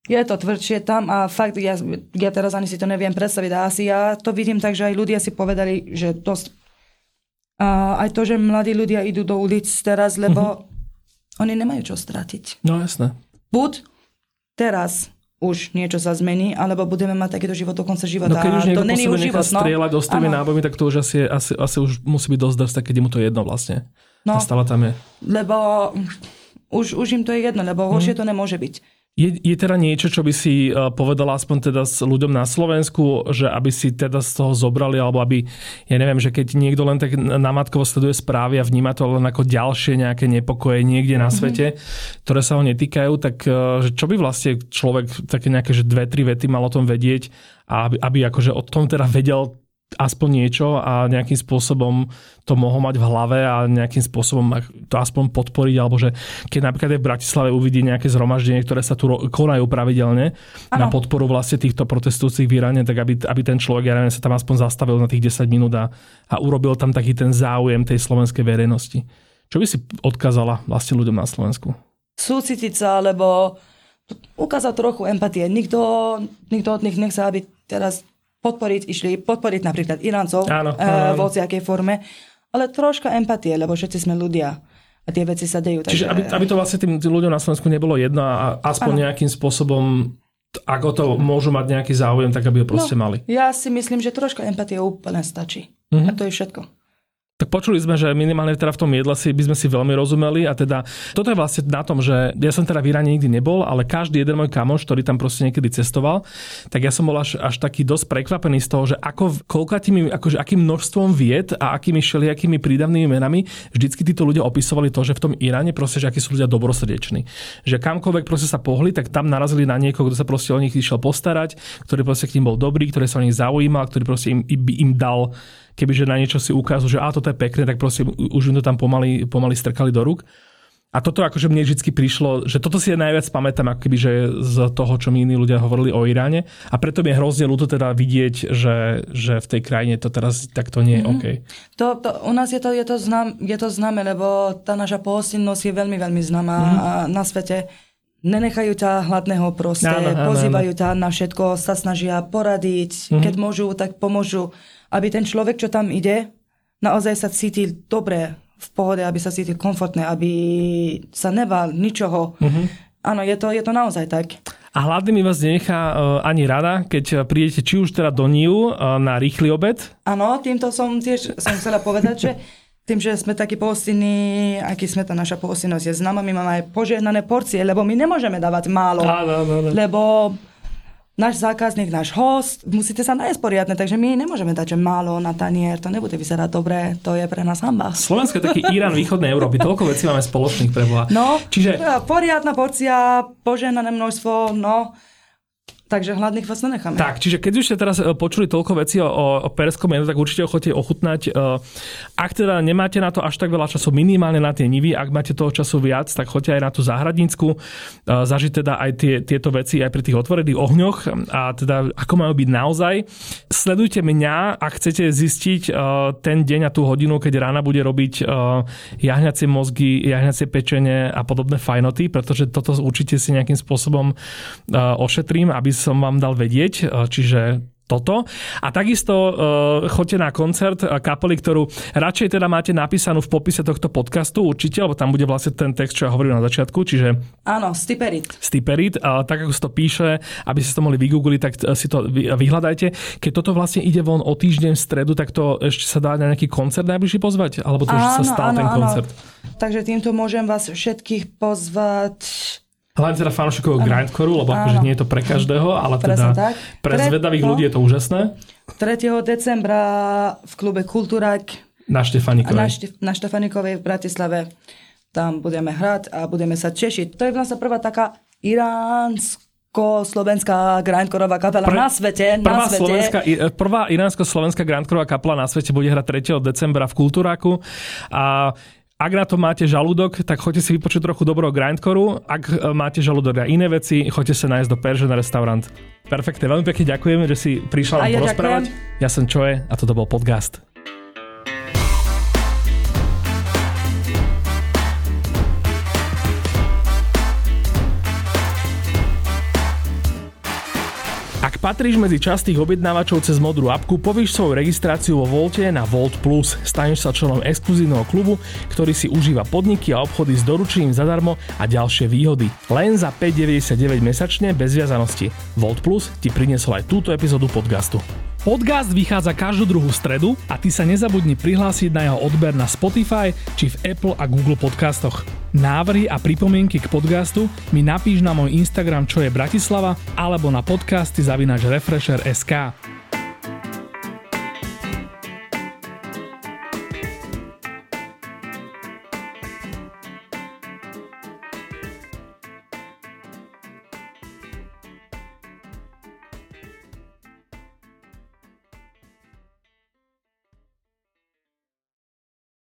Je to tvrdšie tam a fakt, ja, ja teraz ani si to neviem predstaviť. A asi ja to vidím tak, že aj ľudia si povedali, že dosť... A aj to, že mladí ľudia idú do ulic teraz, lebo mm-hmm. oni nemajú čo stratiť. No jasné. Buď teraz už niečo sa zmení, alebo budeme mať takýto život do konca života. No keď už niekto to není už život, no. strieľať ostrými nábojmi, tak to už asi, asi, asi už musí byť dosť dosť, keď mu to jedno vlastne. No, a stále tam je. Lebo už, už im to je jedno, lebo horšie mm. to nemôže byť. Je, je teda niečo, čo by si e, povedala aspoň teda s ľuďom na Slovensku, že aby si teda z toho zobrali, alebo aby, ja neviem, že keď niekto len tak namatkovo sleduje správy a vníma to len ako ďalšie nejaké nepokoje niekde na mhm. svete, mm-hmm. ktoré sa ho netýkajú, tak e, že čo by vlastne človek také nejaké, že dve, tri vety mal o tom vedieť a aby, aby akože o tom teda vedel aspoň niečo a nejakým spôsobom to mohol mať v hlave a nejakým spôsobom to aspoň podporiť, alebo že keď napríklad aj v Bratislave uvidí nejaké zhromaždenie, ktoré sa tu konajú pravidelne ano. na podporu vlastne týchto protestujúcich v Iráne, tak aby, aby ten človek, ja neviem, sa tam aspoň zastavil na tých 10 minút a, a urobil tam taký ten záujem tej slovenskej verejnosti. Čo by si odkázala vlastne ľuďom na Slovensku? Súcitiť sa, alebo ukázať trochu empatie. Nikto, nikto od nich nechce, aby teraz podporiť, išli podporiť napríklad Iráncov áno, áno. vo akej forme, ale troška empatie, lebo všetci sme ľudia a tie veci sa dejú. Čiže aby, aby to vlastne tým, ľuďom na Slovensku nebolo jedno a aspoň áno. nejakým spôsobom ako to môžu mať nejaký záujem, tak aby ho proste no, mali. Ja si myslím, že troška empatie úplne stačí. Mm-hmm. A to je všetko. Tak počuli sme, že minimálne teda v tom jedle si by sme si veľmi rozumeli a teda toto je vlastne na tom, že ja som teda v Iráne nikdy nebol, ale každý jeden môj kamoš, ktorý tam proste niekedy cestoval, tak ja som bol až, až taký dosť prekvapený z toho, že ako, koľkatými, akože akým množstvom vied a akými všelijakými prídavnými menami vždycky títo ľudia opisovali to, že v tom Iráne proste, že akí sú ľudia dobrosrdeční. Že kamkoľvek proste sa pohli, tak tam narazili na niekoho, kto sa proste o nich išiel postarať, ktorý proste k ním bol dobrý, ktorý sa o nich zaujímal, ktorý proste im, im, im dal kebyže na niečo si ukážu, že a toto je pekné, tak proste už im to tam pomaly, pomaly strkali do rúk. A toto akože mne vždy prišlo, že toto si je najviac pamätám, ako keby, že z toho, čo mi iní ľudia hovorili o Iráne. A preto mi je hrozne ľúto teda vidieť, že, že v tej krajine to teraz takto nie je mm-hmm. OK. To, to, u nás je to, je, to znam, je to známe, lebo tá naša pohostinnosť je veľmi, veľmi známa mm-hmm. na svete. Nenechajú ťa hladného proste, áno, áno, pozývajú áno. ťa na všetko, sa snažia poradiť, mm-hmm. keď môžu, tak pomôžu aby ten človek, čo tam ide, naozaj sa cítil dobre, v pohode, aby sa cítil komfortné, aby sa nebal ničoho. Uh-huh. Áno, je to, je to naozaj tak. A hladný mi vás nenechá uh, ani rada, keď prídete či už teda do Niu uh, na rýchly obed? Áno, týmto som tiež som chcela povedať, že tým, že sme takí pohostinní, aký sme tá naša pohostinnosť je známa, my máme aj požehnané porcie, lebo my nemôžeme dávať málo. Áno, áno, áno. Lebo náš zákazník, náš host, musíte sa nájsť poriadne, takže my nemôžeme dať, že málo na tanier, to nebude vyzerať dobre, to je pre nás hamba. Slovensko je taký Irán východnej Európy, toľko vecí máme spoločných pre Boha. No, Čiže... poriadna porcia, poženané množstvo, no, Takže hladných vás nenecháme. Tak, čiže keď už ste teraz e, počuli toľko vecí o, o perskom menu, tak určite ho chodíte ochutnať. E, ak teda nemáte na to až tak veľa času, minimálne na tie nivy, ak máte toho času viac, tak choďte aj na tú záhradnícku, e, zažiť teda aj tie, tieto veci aj pri tých otvorených ohňoch a teda ako majú byť naozaj. Sledujte mňa, ak chcete zistiť ten deň a tú hodinu, keď rána bude robiť jahňacie mozgy, jahňacie pečenie a podobné fajnoty, pretože toto určite si nejakým spôsobom ošetrím, aby som vám dal vedieť, e, čiže toto. A takisto uh, choďte na koncert kapely, ktorú radšej teda máte napísanú v popise tohto podcastu určite, lebo tam bude vlastne ten text, čo ja hovorím na začiatku, čiže... Áno, Stiperit. Stiperit, uh, tak ako sa to píše, aby ste to mohli vygoogliť, tak si to vyhľadajte. Keď toto vlastne ide von o týždeň v stredu, tak to ešte sa dá na nejaký koncert najbližšie pozvať? Alebo to áno, už sa stal áno, ten koncert? Áno. Takže týmto môžem vás všetkých pozvať Hlavne teda fanúšikov grindcoreu, lebo akože nie je to pre každého, ale teda tak. pre zvedavých no. ľudí je to úžasné. 3. decembra v klube Kultúrak na Štefanikovej. Na, Štef- na Štefanikovej v Bratislave. Tam budeme hrať a budeme sa češiť. To je vlastne prvá taká iránsko-slovenská grindcoreová kapela Pre, na svete. Prvá, na svete. Slovenská, prvá iránsko-slovenská grindcoreová kapela na svete bude hrať 3. decembra v Kultúraku a ak na to máte žalúdok, tak choďte si vypočuť trochu dobrého grindcoreu. Ak e, máte žalúdok a iné veci, choďte sa nájsť do Persian Restaurant. Perfektne, veľmi pekne ďakujem, že si prišla nám ja porozprávať. Ďakujem. Ja som Čoje a toto bol podcast. Patríš medzi častých objednávačov cez modrú apku, povíš svoju registráciu vo Volte na Volt Plus. Staneš sa členom exkluzívneho klubu, ktorý si užíva podniky a obchody s doručením zadarmo a ďalšie výhody. Len za 5,99 mesačne bez viazanosti. Volt Plus ti priniesol aj túto epizódu podcastu. Podcast vychádza každú druhú stredu a ty sa nezabudni prihlásiť na jeho odber na Spotify či v Apple a Google podcastoch. Návrhy a pripomienky k podcastu mi napíš na môj Instagram čo je Bratislava alebo na podcasty zavinač Refresher.sk.